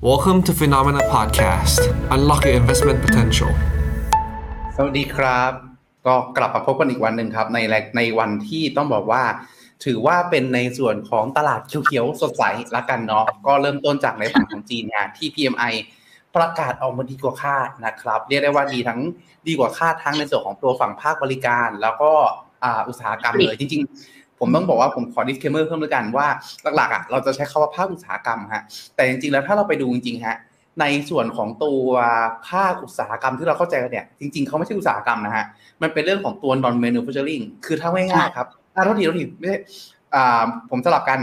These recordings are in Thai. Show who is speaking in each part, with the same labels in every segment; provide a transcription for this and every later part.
Speaker 1: Welcome to Phenomena Podcast. Unlock your investment potential.
Speaker 2: สวัสดีครับ ก็กลับมาพบกันอีกวันหนึ่งครับ ในในวันที่ต้องบอกว่า ถือว่าเป็นในส่วนของตลาดเขียวๆ สดใสละกันเนาะก็เริ่มต้นจากในฝั่งของจีนเนี่ยที่ PMI ประกาศออกมาดีกว่าคาดนะครับ เรียกได้ว่าดีทั้งดีกว่าคาดทั้งในส่วนของตัวฝั่งภาคบริการ แล้วก็อุตสาหกรรมเลยจริงๆ ผมต้องบอกว่าผมขอ disclaimer เพิ่มด้วยกันว่าหลักๆอะเราจะใช้คาว่าภาคอุตสาหกรรมฮะแต่จริงๆแล้วถ้าเราไปดูจริงๆฮะในส่วนของตัวภาคอุตสาหกรรมที่เราเข้าใจกันเนี่ยจริงๆเขาไม่ใช่อุตสาหกรรมนะฮะมันเป็นเรื่องของตัว non manufacturing คือถ้าง่ายๆครับอ่าโทษทีโทษทีไม่ใช่อ่าผมสลับกัน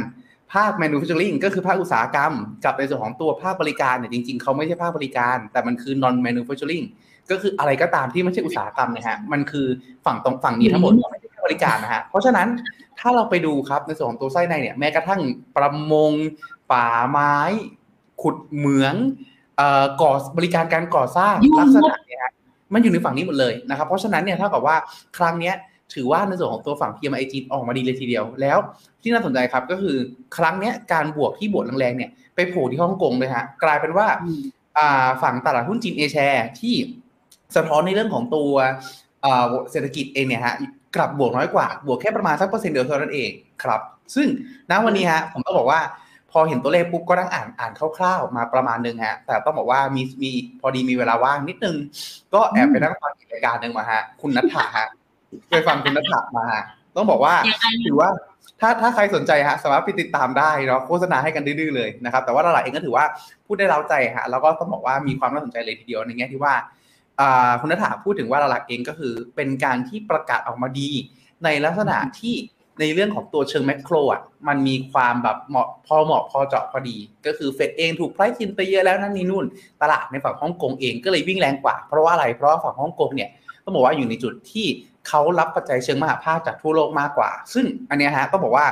Speaker 2: ภาค manufacturing ก็คือภาคอุตสาหกรรม กับในส่วนของตัวภาคบริการเนี่ยจริงๆเขาไม่ใช่ภาคบริการ แต่มันคือ non manufacturing ก็คืออะไรก็ตามที่ไม่ใช่อุตสาหกรรมนะฮะมันคือฝั่งตรงฝั่งนี้ทั้งหมดไม่ใช่ภาค บริการนะฮะ เพราะฉะนั้นถ้าเราไปดูครับในส่วนของตัวไส้ในเนี่ยแม้กระทั่งประมงป่าไม้ ขุดเหมืองเอ่อก่อบริการการก่อสร้าง
Speaker 3: ยุ่ง
Speaker 2: ลักษณะเนี่ยฮะมันอยู่ในฝั่งนี้หมดเลยนะครับ เพราะฉะนั้นเนี่ยเท่ากับว่าครั้งเนี้ยถือว่าในส่วนของตัวฝั่ง PMI จีนออกมาดีเลยทีเดียว แล้วที่น่าสนใจครับก็คือครั้งเนี้ยการบวกที่บวกแรงๆเนี่ยไปโผล่ที่ฮ่องกงเลยฮะกลายเป็นว่าอ่าฝั่งตลาดหุ้นจีนเอแชร์ที่สะท้อนในเรื่องของตัวอ่าเศรษฐกิจเองเนี่ยฮะ กลับบวกน้อยกว่า บวกแค่ประมาณสักเปอร์เซ็นต์เดียวเท่านั้นเองครับ ซึ่งณวันนี้ฮะผมต้องบอกว่า พอเห็นตัวเลขปุ๊บก็นั่งอ่านอ่านคร่าวๆมาประมาณหนึ่งฮะ แต่ต้องบอกว่ามีมีพอดีมีเวลาว่างนิดนึง ก็แอบไปนั่งฟังอีกรายการหนึ่งมาฮะ คุณนัทธาฮะไปฟังคุณนัทธามาฮะต้องบอกว่า
Speaker 3: ยังไง
Speaker 2: ถือว่าถ้าถ้าใครสนใจฮะสามารถไปติดตามได้เนาะโฆษณาให้กันดื้อๆเลยนะครับแต่ว่าหลายๆเองก็ถือว่าพูดได้เล้าใจฮะแล้วก็ต้องบอกว่ามีความน่าสนใจเลยทีเดียวในแง่ที่ว่าอ่า คุณนัทธาพูดถึงว่าหลักๆเองก็คือ เป็นการที่ประกาศออกมาดี ในลักษณะที่ในเรื่องของตัวเชิง macro อะมันมีความแบบเหมาะพอเหมาะพอเจาะพอดี ก็คือเฟดเองถูก price in ไปเยอะแล้วนั่นนี่นู่น ตลาดในฝั่งฮ่องกงเองก็เลยวิ่งแรงกว่า เพราะว่าอะไรเพราะว่าฝั่งฮ่องกงเนี่ยต้องบอกว่าอยู่ในจุดที่เขารับปัจจัยเชิงมหภาคจากทั่วโลกมากกว่า ซึ่งอันเนี้ยฮะต้องบอกว่า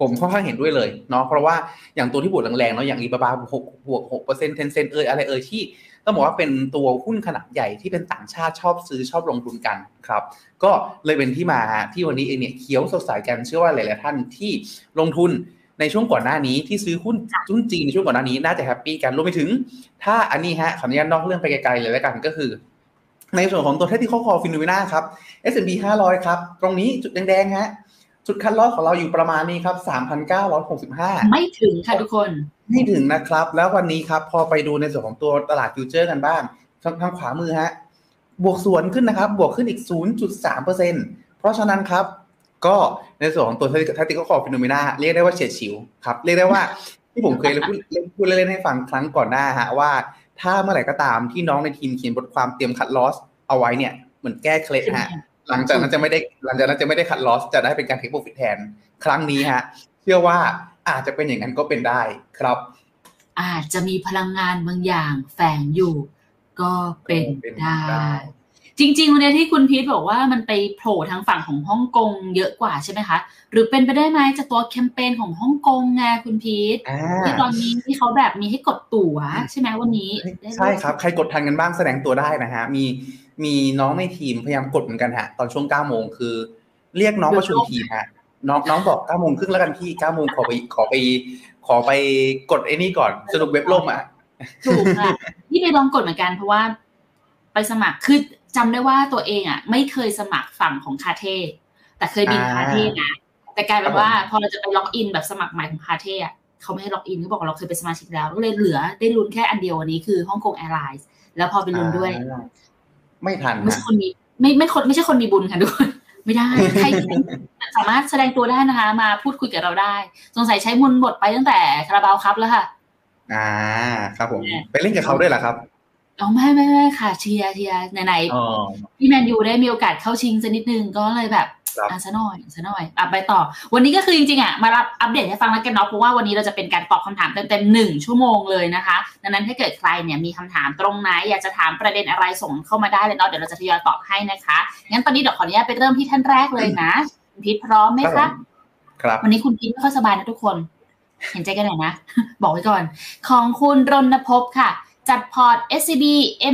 Speaker 2: ผมค่อนข้างเห็นด้วยเลยเนาะเพราะว่าอย่างตัวที่บวกแรงๆเนาะอย่างอาลีบาบาบวกบวกหกเปอร์เซ็นต์ Tencent เอยอะไรเอยที่ ต้องบอกว่าเป็นตัวหุ้นขนาดใหญ่ที่เป็นต่างชาติชอบซื้อชอบลงทุนกันครับ ก็เลยเป็นที่มาที่วันนี้เองเนี่ยเขียวสดใสกันเชื่อว่าหลายๆท่านที่ลงทุนในช่วงก่อนหน้านี้ที่ซื้อหุ้นหุ้นจีนในช่วงก่อนหน้านี้น่าจะ happy กันรวมไปถึง ถ้าอันนี้ฮะขออนุญาตนอกเรื่องไปไกลๆเลยแล้วกันก็คือ ในส่วนของตัว Tactical Call FINNOMENA ครับ S&P 500 ครับ ตรงนี้จุดแดงๆฮะจุด cut loss ของเราอยู่ประมาณนี้ครับ 3,965
Speaker 3: ไม่ถึงค่ะทุกคน
Speaker 2: ไม่ถึงนะครับ แล้ววันนี้ครับ พอไปดูในส่วนของตัวตลาด future กันบ้างทางทางขวามือฮะ บวกสวนขึ้นนะครับ บวกขึ้นอีก 0.3%เพราะฉะนั้นครับ ก็ในส่วนของตัว Tactical Call FINNOMENA เรียกได้ว่าเฉียดฉิวครับ เรียกได้ว่าที่ผมเคยพูดพูดเล่นให้ฟังครั้งก่อนหน้าฮะว่าถ้าเมื่อไหร่ก็ตามที่น้องในทีมเขียนบทความเตรียม cut loss เอาไว้เนี่ยเหมือนแก้เคล็ดฮะหลังจากนั้นจะไม่ได้หลังจากนั้นจะไม่ได้ cut loss จะได้เป็นการ take profit แทน ครั้งนี้ฮะ เชื่อว่า อาจจะเป็นอย่างนั้นก็เป็นได้ครับ
Speaker 3: อาจจะมีพลังงานบางอย่างแฝงอยู่ ก็เป็น
Speaker 2: เป็น
Speaker 3: ได้
Speaker 2: ได้
Speaker 3: จริงๆวันนี้ที่คุณพีทบอกว่ามันไปโผล่ทางฝั่งของฮ่องกงเยอะกว่าใช่ไหมคะ หรือเป็นไปได้ไหมจากตัวแคมเปญของฮ่องกงไงคุณพีท
Speaker 2: อ่า
Speaker 3: ที่ตอนนี้ที่เขาแบบมีให้กดตั๋วใช่ไหมวันนี้ได้
Speaker 2: ใช่ครับ ใครกดทันกันบ้างแสดงตัวได้นะฮะ มีมีน้องในทีมพยายามกดเหมือนกันฮะ ตอนช่วง9โมงคือ เรียกน้องประชุมทีมฮะ น้องน้องบอก9โมงครึ่งแล้วกันพี่9โมงขอไปขอไป ขอไปกดไอ้นี่ก่อนสรุปเว็บล่มอะ
Speaker 3: ถูกค่ะนี่ไปลองกดเหมือนกันเพราะว่า ไปสมัครคือจำได้ว่าตัวเองอะ ไม่เคยสมัครฝั่งของ Cathay แต่เคยบิน
Speaker 2: อ่า
Speaker 3: Cathay นะแต่กลายเป็น
Speaker 2: ครับผม
Speaker 3: ว่าพอเราจะไป log in แบบสมัครใหม่ของ Cathay อะเขาไม่ให้ log in เขาบอกว่าเราเคยเป็นสมาชิกแล้วก็เลยเหลือได้ลุ้นแค่อันเดียววันนี้คือ Hong Kong Airlines แล้วพอไปลุ้นด้วย
Speaker 2: อ่าไม่ทัน
Speaker 3: ไม่
Speaker 2: นะ
Speaker 3: ใช่คนมีไม่ไม่คนไม่ใช่คนมีบุญค่ะทุกคน ไม่ได้ใครสามารถแสดงตัวได้นะคะ มาพูดคุยกับเราได้ สงสัยใช้มนต์บทไปตั้งแต่คาราบาวครับแล้วค่ะ
Speaker 2: อ่า ครับผม ไปเล่นกับเขาด้วยเหรอครับ
Speaker 3: อ๋อไม่ไม่ไม่ค่ะเชียร์เชียร์ไหนๆ
Speaker 2: อ๋อ
Speaker 3: พี่แมนยูได้มีโอกาสเข้าชิงสักนิดนึงก็เลยแบบ
Speaker 2: ครับ
Speaker 3: อะซะหน่อยซะหน่อยอะไปต่อ วันนี้ก็คือจริงๆอะมารับอัปเดตให้ฟังแล้วกันเนาะเพราะว่าวันนี้เราจะเป็นการตอบคำถามเต็มๆหนึ่งชั่วโมงเลยนะคะ ดังนั้นถ้าเกิดใครเนี่ยมีคำถามตรงไหน อยากจะถามประเด็นอะไรส่งเข้ามาได้เลยเนาะเดี๋ยวเราจะทยอยตอบให้นะคะงั้นตอนนี้เดี๋ยวขออนุญาตไปเริ่มที่ท่านแรกเลยนะคุณพีทพร้อมไหม
Speaker 2: ครั
Speaker 3: คะ
Speaker 2: บผมครับ
Speaker 3: วันนี้คุณพีทไม่ค่อยสบายนะทุกคน เห็นใจกันหน่อยนะบอกไว้ก่อน ของคุณรณภพค่ะ จัดพอร์ต SCB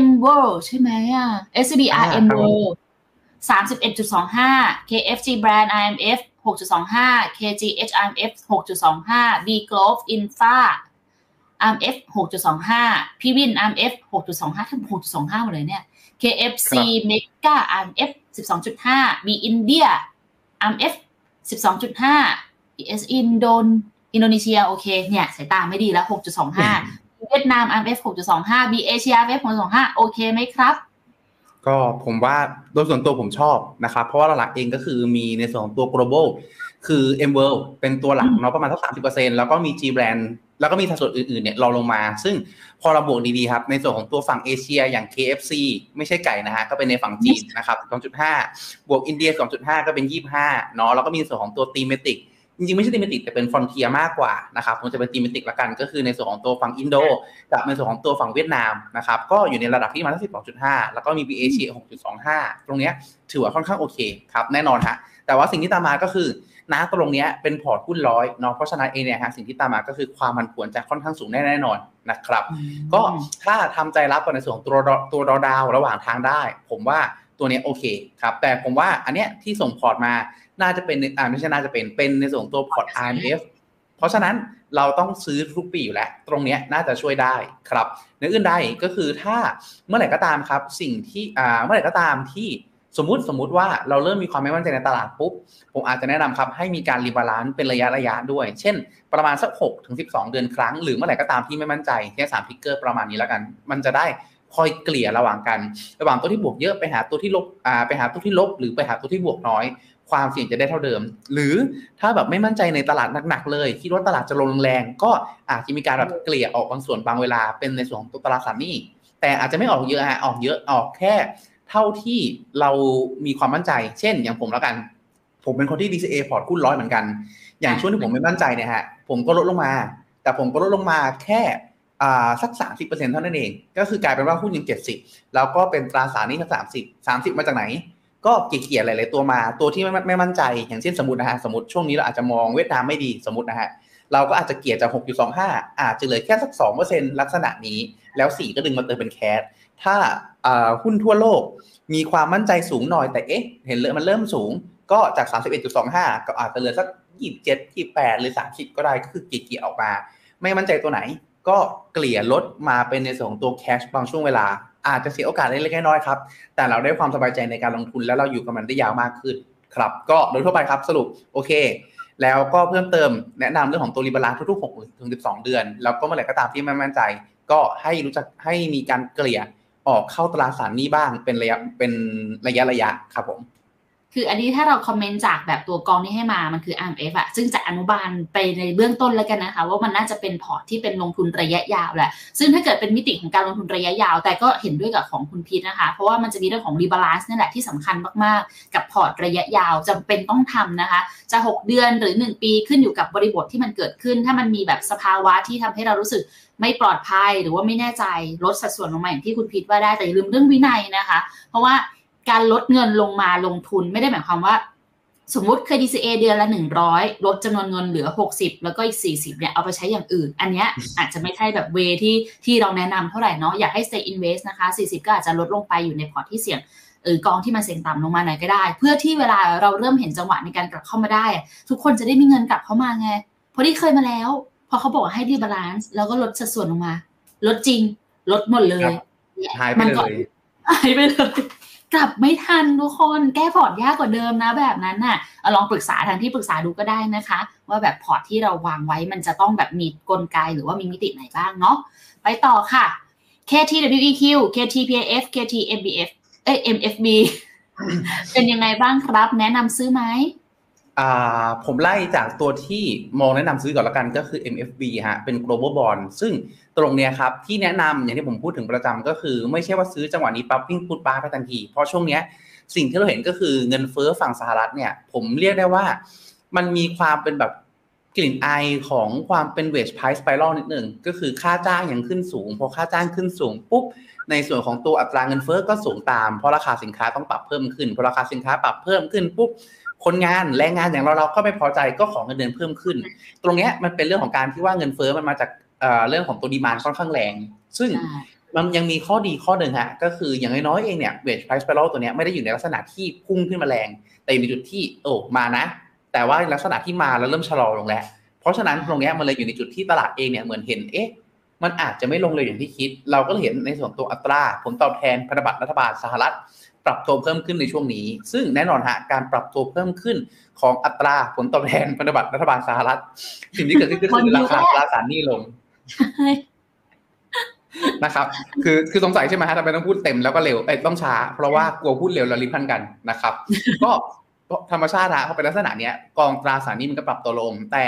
Speaker 3: M World ใช่ไหมอะ SCB
Speaker 2: อ่า
Speaker 3: RM
Speaker 2: ครับผม
Speaker 3: World สามสิบเอ็ดจุดสองห้า KFG Brand IMF หกจุดสองห้า KGH IMF หกจุดสองห้า B Glove Infra RMF 6.25 พี่วิน RMF 6.25ทั้ง6.25หมดเลยเนี่ย KFC Mega RMF 12.5 B India RMF 12.5 ES Indon อินโดนีเซียโอเคเนี่ยสายตาไม่ดีแล้ว 6.25 เวียดนาม RMF 6.25 B Asia RMF 6.25 โอเคไหมครับ
Speaker 2: ก็ผมว่าโดยส่วนตัวผมชอบนะครับเพราะว่าหลักๆเองก็คือมีในส่วนของตัว global คือ M World เป็นตัวหลักเนาะประมาณสักสามสิบเปอร์เซ็นแล้วก็มี G Brand แล้วก็มีสัดส่วนอื่นๆเนี่ยรองลงมา ซึ่งพอเราบวกดีๆครับ ในส่วนของตัวฝั่งเอเชียอย่าง KFC ไม่ใช่ไก่นะฮะ ก็เป็นในฝั่งจีนนะครับ2.5 บวกอินเดีย 2.5 ก็เป็น 25เนาะแล้วก็มีส่วนของตัวตีเมติก จริงๆ ไม่ใช่ตีเมติกแต่เป็นฟอนเทียมากกว่านะครับผมจะเป็นตีเมติกละกันก็คือในส่วนของตัวฝั่งอินโดกับในส่วนของตัวฝั่งเวียดนามนะครับก็อยู่ในระดับที่มาที่12.5แล้วก็มี B เอชีย6.25ตรงเนี้ยถือว่าค่อนข้างโอเคครับแน่นอนฮะแต่ว่าสิ่งที่ตามมาก็คือนะตรงเนี้ยเป็นพอร์ตหุ้นร้อยเนาะเพราะฉะนั้นเองเนี่ยฮะสิ่งที่ตามมาก็คือความผันผวนจะค่อนข้างสูงแน่นอนนะครับ ก็ถ้าทำใจรับกับในส่วนของตัวตัวดาวระหว่างทางได้ ผมว่า ตัวนี้โอเคครับ แต่ผมว่าอันเนี้ยที่ส่งพอร์ตมาน่าจะเป็นอ่าไม่ใช่น่าจะเป็นเป็นในส่วนของตัวพอร์ต RMF เพราะฉะนั้นเราต้องซื้อทุกปีอยู่แล้ว ตรงเนี้ยน่าจะช่วยได้ครับเหนืออื่นใดก็คือถ้าเมื่อไหร่ก็ตามครับ สิ่งที่อ่าเมื่อไหร่ก็ตามที่สมมติสมมติว่าเราเริ่มมีความไม่มั่นใจในตลาดปุ๊บ ผมอาจจะแนะนำครับ ให้มีการ rebalance เป็นระยะระยะด้วย เช่น ประมาณสัก6ถึง12 เดือนครั้ง หรือเมื่อไหร่ก็ตามที่ไม่มั่นใจแค่สามพิกเกอร์ประมาณนี้แล้วกัน มันจะได้ คอยเกลี่ยระหว่างกัน ระหว่างตัวที่บวกเยอะไปหาตัวที่ลบอ่าไปหาตัวที่ลบ หรือไปหาตัวที่บวกน้อย ความเสี่ยงจะได้เท่าเดิม หรือถ้าแบบไม่มั่นใจในตลาดหนักๆเลยคิดว่าตลาดจะลงแรงก็อาจจะมีการแบบเกลี่ยออกบางส่วนบางเวลาเป็นในส่วนของตัวตลาดสารหนี้แต่อาจจะไม่ออกเยอะฮะออกเยอะออกแค่ เท่าที่เรามีความมั่นใจ เช่น อย่างผมแล้วกัน ผมเป็นคนที่ DCA พอร์ตหุ้นร้อยเหมือนกัน อย่างช่วงที่ผมไม่มั่นใจเนี่ยฮะผมก็ลดลงมา แต่ผมก็ลดลงมาแค่ สักสามสิบเปอร์เซ็นเท่านั้นเอง ก็คือกลายเป็นว่าหุ้นยังเจ็ดสิบแล้วก็เป็นตราสารนี้สักสามสิบสามสิบมาจากไหน ก็เกี่ยๆหลายๆตัวมา ตัวที่ไม่ไม่มั่นใจ อย่างเช่นสมมตินะฮะ สมมติช่วงนี้เราอาจจะมองเวียดนามไม่ดีสมมตินะฮะ เราก็อาจจะเกี่ยจาก 6.25 อาจจะเหลือแค่สัก 2%ลักษณะนี้ แล้ว 4 ก็ดึงมาเติมเป็นแคสถ้าหุ้นทั่วโลกมีความมั่นใจสูงหน่อยแต่เอ๊ะ เห็นเลยมันเริ่มสูง ก็จาก 31.25 ก็อาจจะเหลือสัก 27 28 หรือ 30 ก็ได้ก็คือเกี่ยๆออกมา ไม่มั่นใจตัวไหน ก็เกลี่ยลดมาเป็นในส่วนของตัวแคชบางช่วงเวลา อาจจะเสียโอกาสเล็กๆน้อยๆครับ แต่เราได้ความสบายใจในการลงทุนแล้วเราอยู่กับมันได้ยาวมากขึ้นครับ ก็โดยทั่วไปครับสรุปโอเค แล้วก็เพิ่มเติมแนะนำเรื่องของตัว rebalance ทุกๆ6ถึง12 เดือน แล้วก็เมื่อไหร่ก็ตามที่ไม่มั่นใจ ก็ให้รู้จักให้มีการเกลี่ยออกเข้าตราสารหนี้บ้างเป็นระยะเป็นระยะระยะครับผม
Speaker 3: คืออันนี้ถ้าเรา comment จากแบบตัวกองที่ให้มา มันคือ RMF อะซึ่งจะอนุมานไปในเบื้องต้นแล้วกันนะคะ ว่ามันน่าจะเป็นพอร์ตที่เป็นลงทุนระยะยาวแหละ ซึ่งถ้าเกิดเป็นมิติของการลงทุนระยะยาว แต่ก็เห็นด้วยกับของคุณพีทนะคะ เพราะว่ามันจะมีเรื่องของ rebalance นี่แหละที่สำคัญมากๆ กับพอร์ตระยะยาวจำเป็นต้องทำนะคะ จะ 6 เดือนหรือ 1 ปีขึ้นอยู่กับบริบทที่มันเกิดขึ้น ถ้ามันมีแบบสภาวะที่ทำให้เรารู้สึกไม่ปลอดภัยหรือว่าไม่แน่ใจลดสัดส่วนลงมาอย่างที่คุณพีทว่าได้แต่อย่าลืมเรื่องวินัยนะคะ เพราะว่า การลดเงินลงมาลงทุนไม่ได้หมายความว่า สมมุติเคย DCA เดือนละ100ลดจำนวนเงินเหลือ60แล้วก็อีก40เนี่ยเอาไปใช้อย่างอื่น อันเนี้ยอาจจะไม่ใช่แบบ way ที่ที่เราแนะนำเท่าไหร่เนาะอยากให้ stay invest นะคะ40ก็อาจจะลดลงไปอยู่ในพอร์ตที่เสี่ยงเออกองที่มันเสี่ยงต่ำลงมาหน่อยก็ได้ เพื่อที่เวลาเราเริ่มเห็นจังหวะในการกลับเข้ามาได้ ทุกคนจะได้มีเงินกลับเข้ามาไงเพราะที่เคยมาแล้ว พอเขาบอกให้ rebalance แล้วก็ลดสัดส่วนลงมา ลดจริง ลดหมดเลย
Speaker 2: หายไปเลย
Speaker 3: หายไปเลย กลับไม่ทันทุกคนแก้พอร์ตยากกว่าเดิมนะแบบนั้นน่ะลองปรึกษาทางที่ปรึกษาดูก็ได้นะคะ ว่าแบบพอร์ตที่เราวางไว้มันจะต้องแบบมีกลไกหรือว่ามีมิติไหนบ้างเนาะไปต่อค่ะ KTWEQ KTPF KTMBF เอ้ย MFB เป็นยังไงบ้างครับ แนะนำซื้อไหม
Speaker 2: ผมไล่จากตัวที่มองแนะนำซื้อก่อนละกันก็คือ MFB ฮะเป็น global bond ซึ่งตรงเนี้ยครับที่แนะนำอย่างที่ผมพูดถึงประจำก็คือ ไม่ใช่ว่าซื้อจังหวะนี้ปั๊บวิ่งพูดป้าไปทันที เพราะช่วงเนี้ยสิ่งที่เราเห็นก็คือเงินเฟ้อฝั่งสหรัฐเนี่ย ผมเรียกได้ว่า มันมีความเป็นแบบกลิ่นไอของความเป็น wage price spiral นิดหนึ่งก็คือค่าจ้างยังขึ้นสูงพอค่าจ้างขึ้นสูงปุ๊บในส่วนของตัวอัตราเงินเฟ้อก็สูงตามเพราะราคาสินค้าต้องปรับเพิ่มขึ้นพอราคาสินค้าปรับเพิ่มขึ้นปุ๊บ คนงานแรงงานอย่างเราเราก็ไม่พอใจก็ขอเงินเดือนเพิ่มขึ้น ตรงเนี้ยมันเป็นเรื่องของการที่ว่าเงินเฟ้อมันมาจากเรื่องของตัวดีมานค่อนข้างแรง ซึ่งมันยังมีข้อดีข้อหนึ่งฮะก็คืออย่างน้อยๆเองเนี่ย wage price spiral ตัวเนี้ยไม่ได้อยู่ในลักษณะที่พุ่งขึ้นมาแรง แต่อยู่ในจุดที่โอ้มานะ แต่ว่าลักษณะที่มาแล้วเริ่มชะลอลงแล้ว เพราะฉะนั้นตรงเนี้ยมันเลยอยู่ในจุดที่ตลาดเองเนี่ยเหมือนเห็นเอ๊ะมันอาจจะไม่ลงเลยอย่างที่คิด เราก็เห็นในส่วนตัวอัตราผลตอบแทนพันธบัตรรัฐบาลสหรัฐ ปรับตัวเพิ่มขึ้นในช่วงนี้ ซึ่งแน่นอนฮะการปรับตัวเพิ่มขึ้นของอัตราผลตอบแทนพันธบัตรรัฐบาลสหรัฐสิ่งที่เกิดขึ้นก็คือราคาตราสารหนี้ลง
Speaker 3: ใช่
Speaker 2: นะครับคือคือสงสัยใช่ไหมฮะทำไมต้องพูดเต็มแล้วก็เร็วเอ้ยต้องช้า เพราะว่ากลัวพูดเร็วแล้วลิ้นพันกันนะครับ ก็ธรรมชาติฮะเขาเป็นลักษณะเนี้ยกองตราสารหนี้มันก็ปรับตัวลง แต่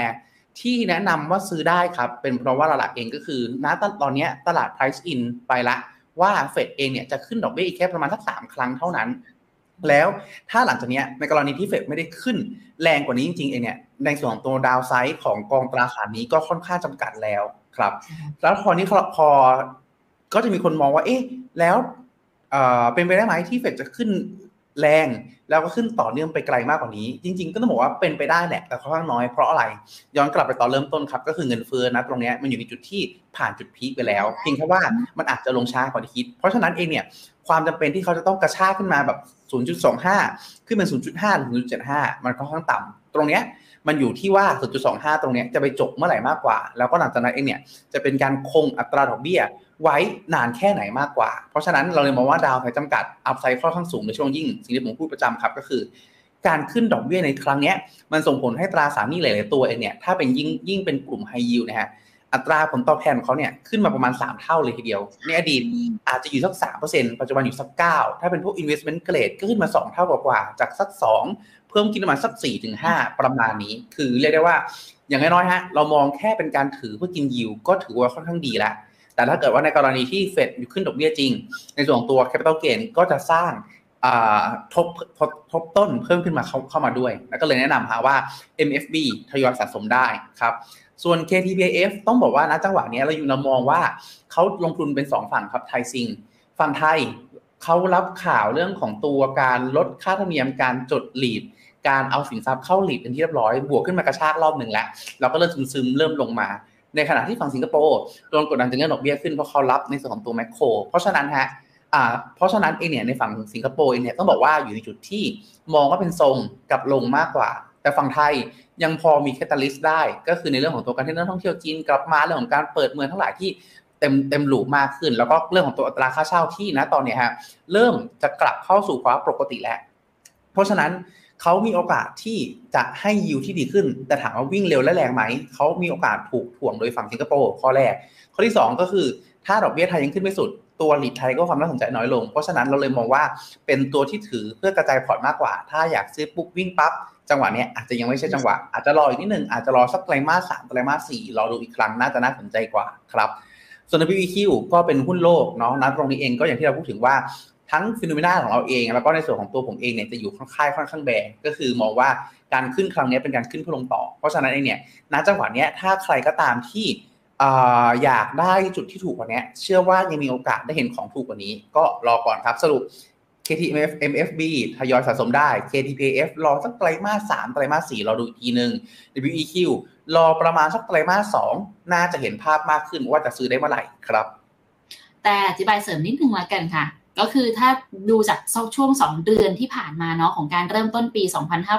Speaker 2: ที่แนะนำว่าซื้อได้ครับ เป็นเพราะว่าหลักเองก็คือณตอนเนี้ยตลาด price in ไปละ ว่าเฟดเองเนี่ยจะขึ้นดอกเบี้ยอีกแค่ประมาณสักสามครั้งเท่านั้น แล้วถ้าหลังจากเนี้ยในกรณีที่เฟดไม่ได้ขึ้นแรงกว่านี้จริงๆเองเนี่ยในส่วนของตัวดาวไซด์ของกองตราสารนี้ก็ค่อนข้างจำกัดแล้วครับ แล้วพอนี้พอก็จะมีคนมองว่า เอ๊ะ แล้วเอ่อเป็นไปได้ไหมที่เฟดจะขึ้น แรง แล้วก็ขึ้นต่อเนื่องไปไกลมากกว่านี้ จริง ๆ ก็ต้องบอกว่าเป็นไปได้แหละแต่ค่อนข้างน้อยเพราะอะไร ย้อนกลับไปตอนเริ่มต้นครับ ก็คือเงินเฟ้อนะตรงนี้มันอยู่ในจุดที่ผ่านจุดพีคไปแล้วเพียงแค่ว่ามันอาจจะลงช้ากว่าที่คิด เพราะฉะนั้นเองเนี่ยความจำเป็นที่เขาจะต้องกระชากขึ้นมาแบบ 0.25 ขึ้นเป็น 0.5 หรือ 0.75 มันค่อนข้างต่ำตรงเนี้ยมันอยู่ที่ว่า 0.25 ตรงเนี้ยจะไปจบเมื่อไหร่มากกว่า แล้วก็หลังจากนั้นเองเนี่ยจะเป็นการคงอัตราดอกเบี้ย ไว้นานแค่ไหนมากกว่า เพราะฉะนั้นเราเลยมองว่าดาวไซจำกัดอัพไซด์ค่อนข้างสูงในช่วงยิ่ง สิ่งที่ผมพูดประจำครับก็คือ การขึ้นดอกเบี้ยในครั้งนี้มันส่งผลให้ตราสารหนี้หลายๆตัวเองเนี่ยถ้าเป็นยิ่งยิ่งเป็นกลุ่มไฮยิวนะฮะอัตราผลตอบแทนของเขาเนี่ยขึ้นมาประมาณ 3 เท่าเลยทีเดียว ในอดีตอาจจะอยู่สัก 3%ปัจจุบันอยู่สัก 9 ถ้าเป็นพวก investment grade ก็ขึ้นมา 2 เท่ากว่าจากสัก 2 เพิ่มขึ้นมาสัก 4-5 ประมาณนี้ คือเรียกได้ว่าอย่างน้อยๆฮะเรามองแค่เป็นการถือเพื่อกินยิวก็ถือว่าค่อนข้างดีแล้ว แต่ถ้าเกิดว่าในกรณีที่เฟดอยู่ขึ้นดอกเบี้ยจริง ในส่วนของตัว capital gain ก็จะสร้างทบทบทบต้นเพิ่มขึ้นมาเข้าเข้ามาด้วย แล้วก็เลยแนะนำหาว่า MFB ทยอยสะสมได้ครับ ส่วน KTPF ต้องบอกว่าณจังหวะนี้เราอยู่เรามองว่าเขาลงทุนเป็น 2 ฝั่งครับไทยซิงฝั่งไทยเขารับข่าวเรื่องของตัวการลดค่าธรรมเนียมการจดหลีดการเอาสินทรัพย์เข้าหลีดเป็นที่เรียบร้อย บวกขึ้นมากระชากรอบหนึ่งแล้ว เราก็เริ่มซึมๆเริ่มลงมา ในขณะที่ฝั่งสิงคโปร์โดนกดดันจากเรื่องดอกเบี้ยขึ้นเพราะเขารับในส่วนของตัวแมคโคร เพราะฉะนั้นฮะเพราะฉะนั้นเองเนี่ยในฝั่งสิงคโปร์เองเนี่ยต้องบอกว่าอยู่ในจุดที่มองว่าเป็นทรงกับลงมากกว่า แต่ฝั่งไทยยังพอมีแคตตาลิสต์ได้ ก็คือในเรื่องของตัวการที่นักท่องเที่ยวจีนกลับมาเรื่องของการเปิดเมืองทั้งหลายที่เต็มเต็มหลูมากขึ้น แล้วก็เรื่องของตัวอัตราค่าเช่าที่นะตอนเนี้ยฮะเริ่มจะกลับเข้าสู่ภาวะปกติแล้ว เพราะฉะนั้น เขามีโอกาสที่จะให้ยิวที่ดีขึ้น แต่ถามว่าวิ่งเร็วและแรงไหม เขามีโอกาสถูกถ่วงโดยฝั่งสิงคโปร์ข้อแรก ข้อที่ 2 ก็คือถ้าดอกเบี้ยไทยยังขึ้นไม่สุด ตัว REIT ไทยก็ความน่าสนใจน้อยลง เพราะฉะนั้นเราเลยมองว่าเป็นตัวที่ถือเพื่อกระจายพอร์ตมากกว่า ถ้าอยากซื้อปุ๊บวิ่งปั๊บจังหวะนี้อาจจะยังไม่ใช่จังหวะ อาจจะรออีกนิดนึงอาจจะรอสักไตรมาสสามไตรมาสสี่รอดูอีกครั้งน่าจะน่าสนใจกว่าครับส่วน WEQ ก็เป็นหุ้นโลกเนาะนะตรงนี้เองก็อย่างที่เราพูดถึงว่า ทั้ง FINNOMENA ของเราเอง แล้วก็ในส่วนของตัวผมเองเนี่ยจะอยู่ค่อนข้างค่อนข้างแบงก็คือมองว่าการขึ้นครั้งนี้เป็นการขึ้นเพื่อลงต่อ เพราะฉะนั้นเองเนี่ยณจังหวะนี้ถ้าใครก็ตามที่อยากได้จุดที่ถูกกว่านี้เชื่อว่ายังมีโอกาสได้เห็นของถูกกว่านี้ ก็รอก่อนครับสรุป KTMF MFB ทยอยสะสมได้ KTPF รอสักไตรมาสสามไตรมาสสี่รอดูอีกทีหนึ่ง WEQ รอประมาณสักไตรมาสสองน่าจะเห็นภาพมากขึ้นว่าจะซื้อได้เมื่อไหร่ครับ
Speaker 3: แต่อธิบายเสริมนิดนึงละกันค่ะ ก็คือถ้าดูจากช่วง 2 เดือนที่ผ่านมาเนาะของการเริ่มต้นปี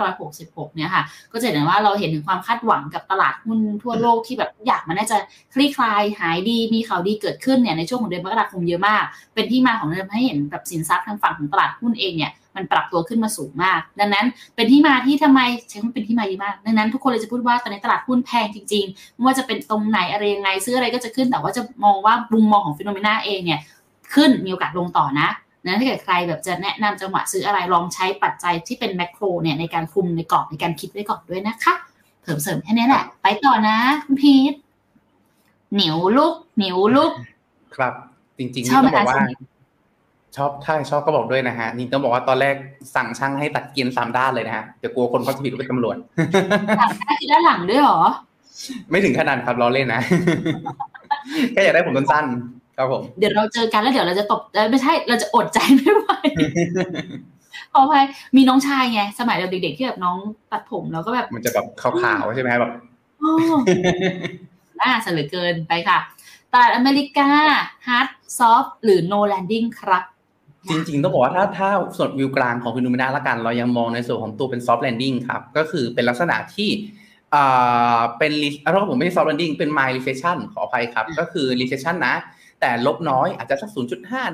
Speaker 3: 2566 เนี่ยค่ะ ก็จะเห็นว่าเราเห็นถึงความคาดหวังกับตลาดหุ้นทั่วโลกที่แบบอยากมันน่าจะคลี่คลายหายดีมีข่าวดีเกิดขึ้นเนี่ยในช่วงของเดือนมกราคมเยอะมาก เป็นที่มาของเรื่องให้เห็นแบบสินทรัพย์ทางฝั่งของตลาดหุ้นเองเนี่ยมันปรับตัวขึ้นมาสูงมาก ดังนั้นเป็นที่มาที่ทำไมใช้คำเป็นที่มาดีมาก ดังนั้นทุกคนเลยจะพูดว่าตอนนี้ตลาดหุ้นแพงจริงๆไม่ว่าจะเป็นตรงไหนอะไรยังไงซื้ออะไรก็จะขึ้นแต่ว่าจะมองว่ามุมมองของ FINNOMENA เองเนี่ย ขึ้นมีโอกาสลงต่อนะนะถ้าเกิดใครแบบจะแนะนำจังหวะซื้ออะไรลองใช้ปัจจัยที่เป็น macro เนี่ยในการคุมในกรอบในการคิดไว้ก่อนด้วยนะคะเพิ่มเสริมแค่นี้แหละ ไปต่อนะคุณพีทเหนียวลุกเหนียวลุก
Speaker 2: ครับ จริงๆนี่ต้องบอกว่า ชอบถ้าชอบก็บอกด้วยนะฮะนี่ต้องบอกว่าตอนแรกสั่งช่างให้ตัดเกียร์สามด้านเลยนะฮะเดี๋ยวกลัวคนเขาจะผิดว่าเป็นตำรวจ
Speaker 3: คือด้านหลังด้วยหรอ
Speaker 2: ไม่ถึงขนาดครับล้อเล่นนะแค่อยากได้ผมสั้นๆ ครับผม
Speaker 3: เดี๋ยวเราเจอกันแล้วเดี๋ยวเราจะตบไม่ใช่เราจะอดใจไม่ไหวขออภัยมีน้องชายไงสมัยเราเด็กๆที่แบบน้องตัดผมเราก็แบบ
Speaker 2: มันจะแบบขาวๆใช่ไหมแบบ
Speaker 3: โอ้น่าสเหลือเกินไปค่ะตลาดอเมริกา hard soft หรือ no landing ครับ
Speaker 2: จริงๆ ต้องบอกว่าถ้าถ้าส่วนวิวกลางของ FINNOMENA ละกัน เรายังมองในส่วนของตัวเป็น soft landing ครับ ก็คือเป็นลักษณะที่อ่าเป็นเพราะผมไม่ใช่ soft landing เป็น mild recession ขออภัยครับ ก็คือ recession นะ แต่ลบน้อยอาจจะสัก 0.5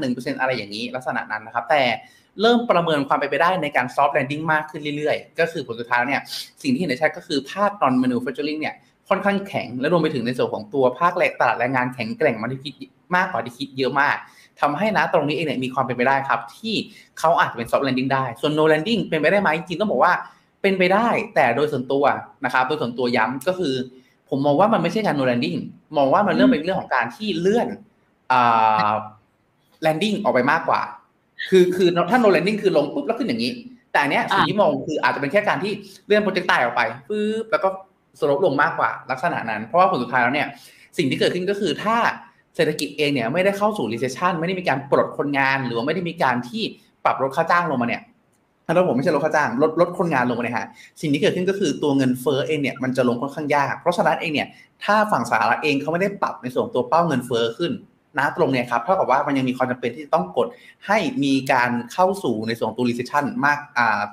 Speaker 2: 1%อะไรอย่างนี้ลักษณะนั้นนะครับ แต่เริ่มประเมินความไปนไปได้ในการ soft landing มากขึ้นเรื่อยๆ ก็คือผลสุดท้ายเนี่ยสิ่งที่เห็นได้ชัดก็คือภาค non manufacturing เนี่ยค่อนข้างแข็ง และรวมไปถึงในส่วนของตัวภาคแรงตลาดแรงงานแข็งแกร่งมากที่คิดมากกว่าที่คิดเยอะมากทำให้นะตรงนี้เองเนี่ยมีความเป็นไปได้ครับ ที่เขาอาจจะเป็น soft landing ได้ ส่วน no landing เป็นไปได้ไหมจริงต้องบอกว่าเป็นไปได้แต่โดยส่วนตัวนะครับโดยส่วนตัวย้ำก็คือ ผมมองว่ามันไม่ใช่การ no landing มองว่ามันเรื่องเป็นเรื่องของการที่เลื่อน อ่า landing ออกไปมากกว่า คือคือถ้า no landing คือลงปุ๊บแล้วขึ้นอย่างนี้ แต่อันเนี้ยสิ่งที่มองคืออาจจะเป็นแค่การที่เลื่อนโปรเจกต์ตายออกไปปึ๊บแล้วก็สลบลงมากกว่าลักษณะนั้น เพราะว่าผลสุดท้ายแล้วเนี่ย สิ่งที่เกิดขึ้นก็คือถ้าเศรษฐกิจเองเนี่ยไม่ได้เข้าสู่ recession ไม่ได้มีการปลดคนงาน หรือว่าไม่ได้มีการที่ปรับลดค่าจ้างลงมาเนี่ยถ้าเราผมไม่ใช่ลดค่าจ้างลดลดคนงานลงมาเนี่ยฮะสิ่งที่เกิดขึ้นก็คือตัวเงินเฟ้อเองเนี่ยมันจะลงค่อนข้างยาก เพราะฉะนั้นเองเนี่ยถ้าฝั่งสหรัฐเองเขาไม่ได้ปรับในส่วนตัวเป้าเงินเฟ้อขึ้น นะตรงเนี่ยครับเท่ากับว่ามันยังมีความจำเป็นที่ต้องกดให้มีการเข้าสู่ในส่วนตัว recession มาก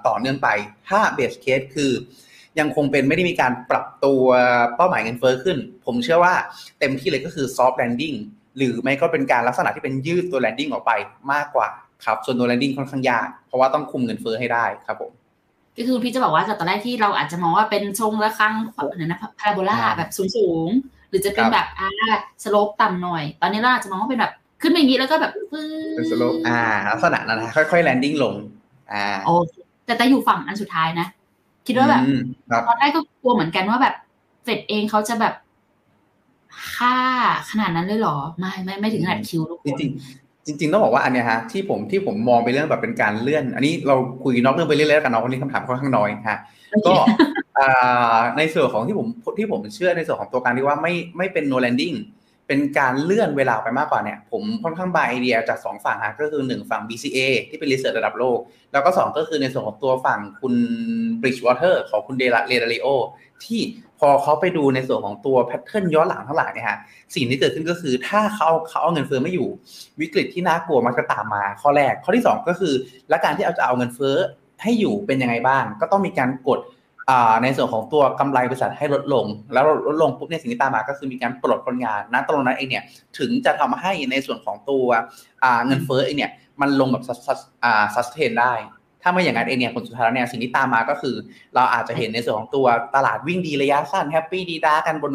Speaker 2: ต่อเนื่องไป ถ้า base case คือ ยังคงเป็นไม่ได้มีการปรับตัวเป้าหมายเงินเฟ้อขึ้น ผมเชื่อว่าเต็มที่เลยก็คือ soft landing หรือไม่ก็เป็นการลักษณะที่เป็นยืดตัว landing ออกไปมากกว่าครับส่วนตัว landing ค่อนข้างยาก เพราะว่าต้องคุมเงินเฟ้อให้ได้ครับผม
Speaker 3: ก็คือพี่จะบอกว่าจากตอนแรกที่เราอาจจะมองว่าเป็นทรงระฆังอะไรนะพาราโบลาแบบสูงๆ หรือจะเป็นแบบอ่าสโลปต่ำหน่อย ตอนนี้เราอาจจะมองว่าเป็นแบบขึ้นมาอย่างนี้แล้วก็แบบฟื้
Speaker 2: เป็นสโลปอ่าลักษณะนั้นนะค่อยๆ landing ลง อ่า
Speaker 3: โอเคแต่แต่อยู่ฝั่งอันสุดท้ายนะ คิดว่าแบบ
Speaker 2: อืมครับ
Speaker 3: ตอนแรกก็กลัวเหมือนกันว่าแบบเฟดเองเขาจะแบบค่าขนาดนั้นเลยเหรอ ไม่ไม่ไม่ถึงขนาดคิวทุกค
Speaker 2: จ
Speaker 3: น
Speaker 2: ริงๆจริง ๆ ต้องบอกว่าอันเนี้ยฮะที่ผมที่ผมมองไปเรื่องแบบเป็นการเลื่อน อันนี้เราคุยนอกเรื่องไปเรื่อยๆแล้วกันเนาะวันนี้คำถามค่อนข้างน้อยฮะ ก็ในส่วนของที่ผมที่ผมเชื่อในส่วนของตัวการที่ว่าไม่ไม่เป็น no landing เป็นการเลื่อนเวลาไปมากกว่าเนี่ย ผมค่อนข้างบายไอเดียจากสองฝั่งฮะก็คือหนึ่งฝั่ง BCA ที่เป็นรีเสิร์ชระดับโลก แล้วก็สองก็คือในส่วนของตัวฝั่งคุณ Bridgewater ของคุณเดลเรดาริโอที่พอเขาไปดูในส่วนของตัวแพทเทิร์นย้อนหลังทั้งหลายเนี่ยฮะสิ่งที่เกิดขึ้นก็คือถ้าเขาเขาเอาเงินเฟ้อไม่อยู่ วิกฤตที่น่ากลัวมันจะตามมาข้อแรก ข้อที่สองก็คือ และการที่เอาจะเอาเงินเฟ้อ ให้อยู่เป็นยังไงบ้าง ก็ต้องมีการกดในส่วนของตัวกำไรบริษัทให้ลดลง แล้วลดลงปุ๊บเนี่ยสิ่งที่ตามมาก็คือมีการปลดคนงานนะตรงนั้นเองเนี่ยถึงจะทำให้ในส่วนของตัวเงินเฟ้อเองเนี่ยมันลงแบบซัสเทนได้ ถ้าไม่อย่างนั้นเองเนี่ยผลสุดท้ายแล้วเนี่ยสิ่งที่ตามมาก็คือ เราอาจจะเห็นในส่วนของตัวตลาดวิ่งดีระยะสั้น happy ดี๊ด๊ากันบน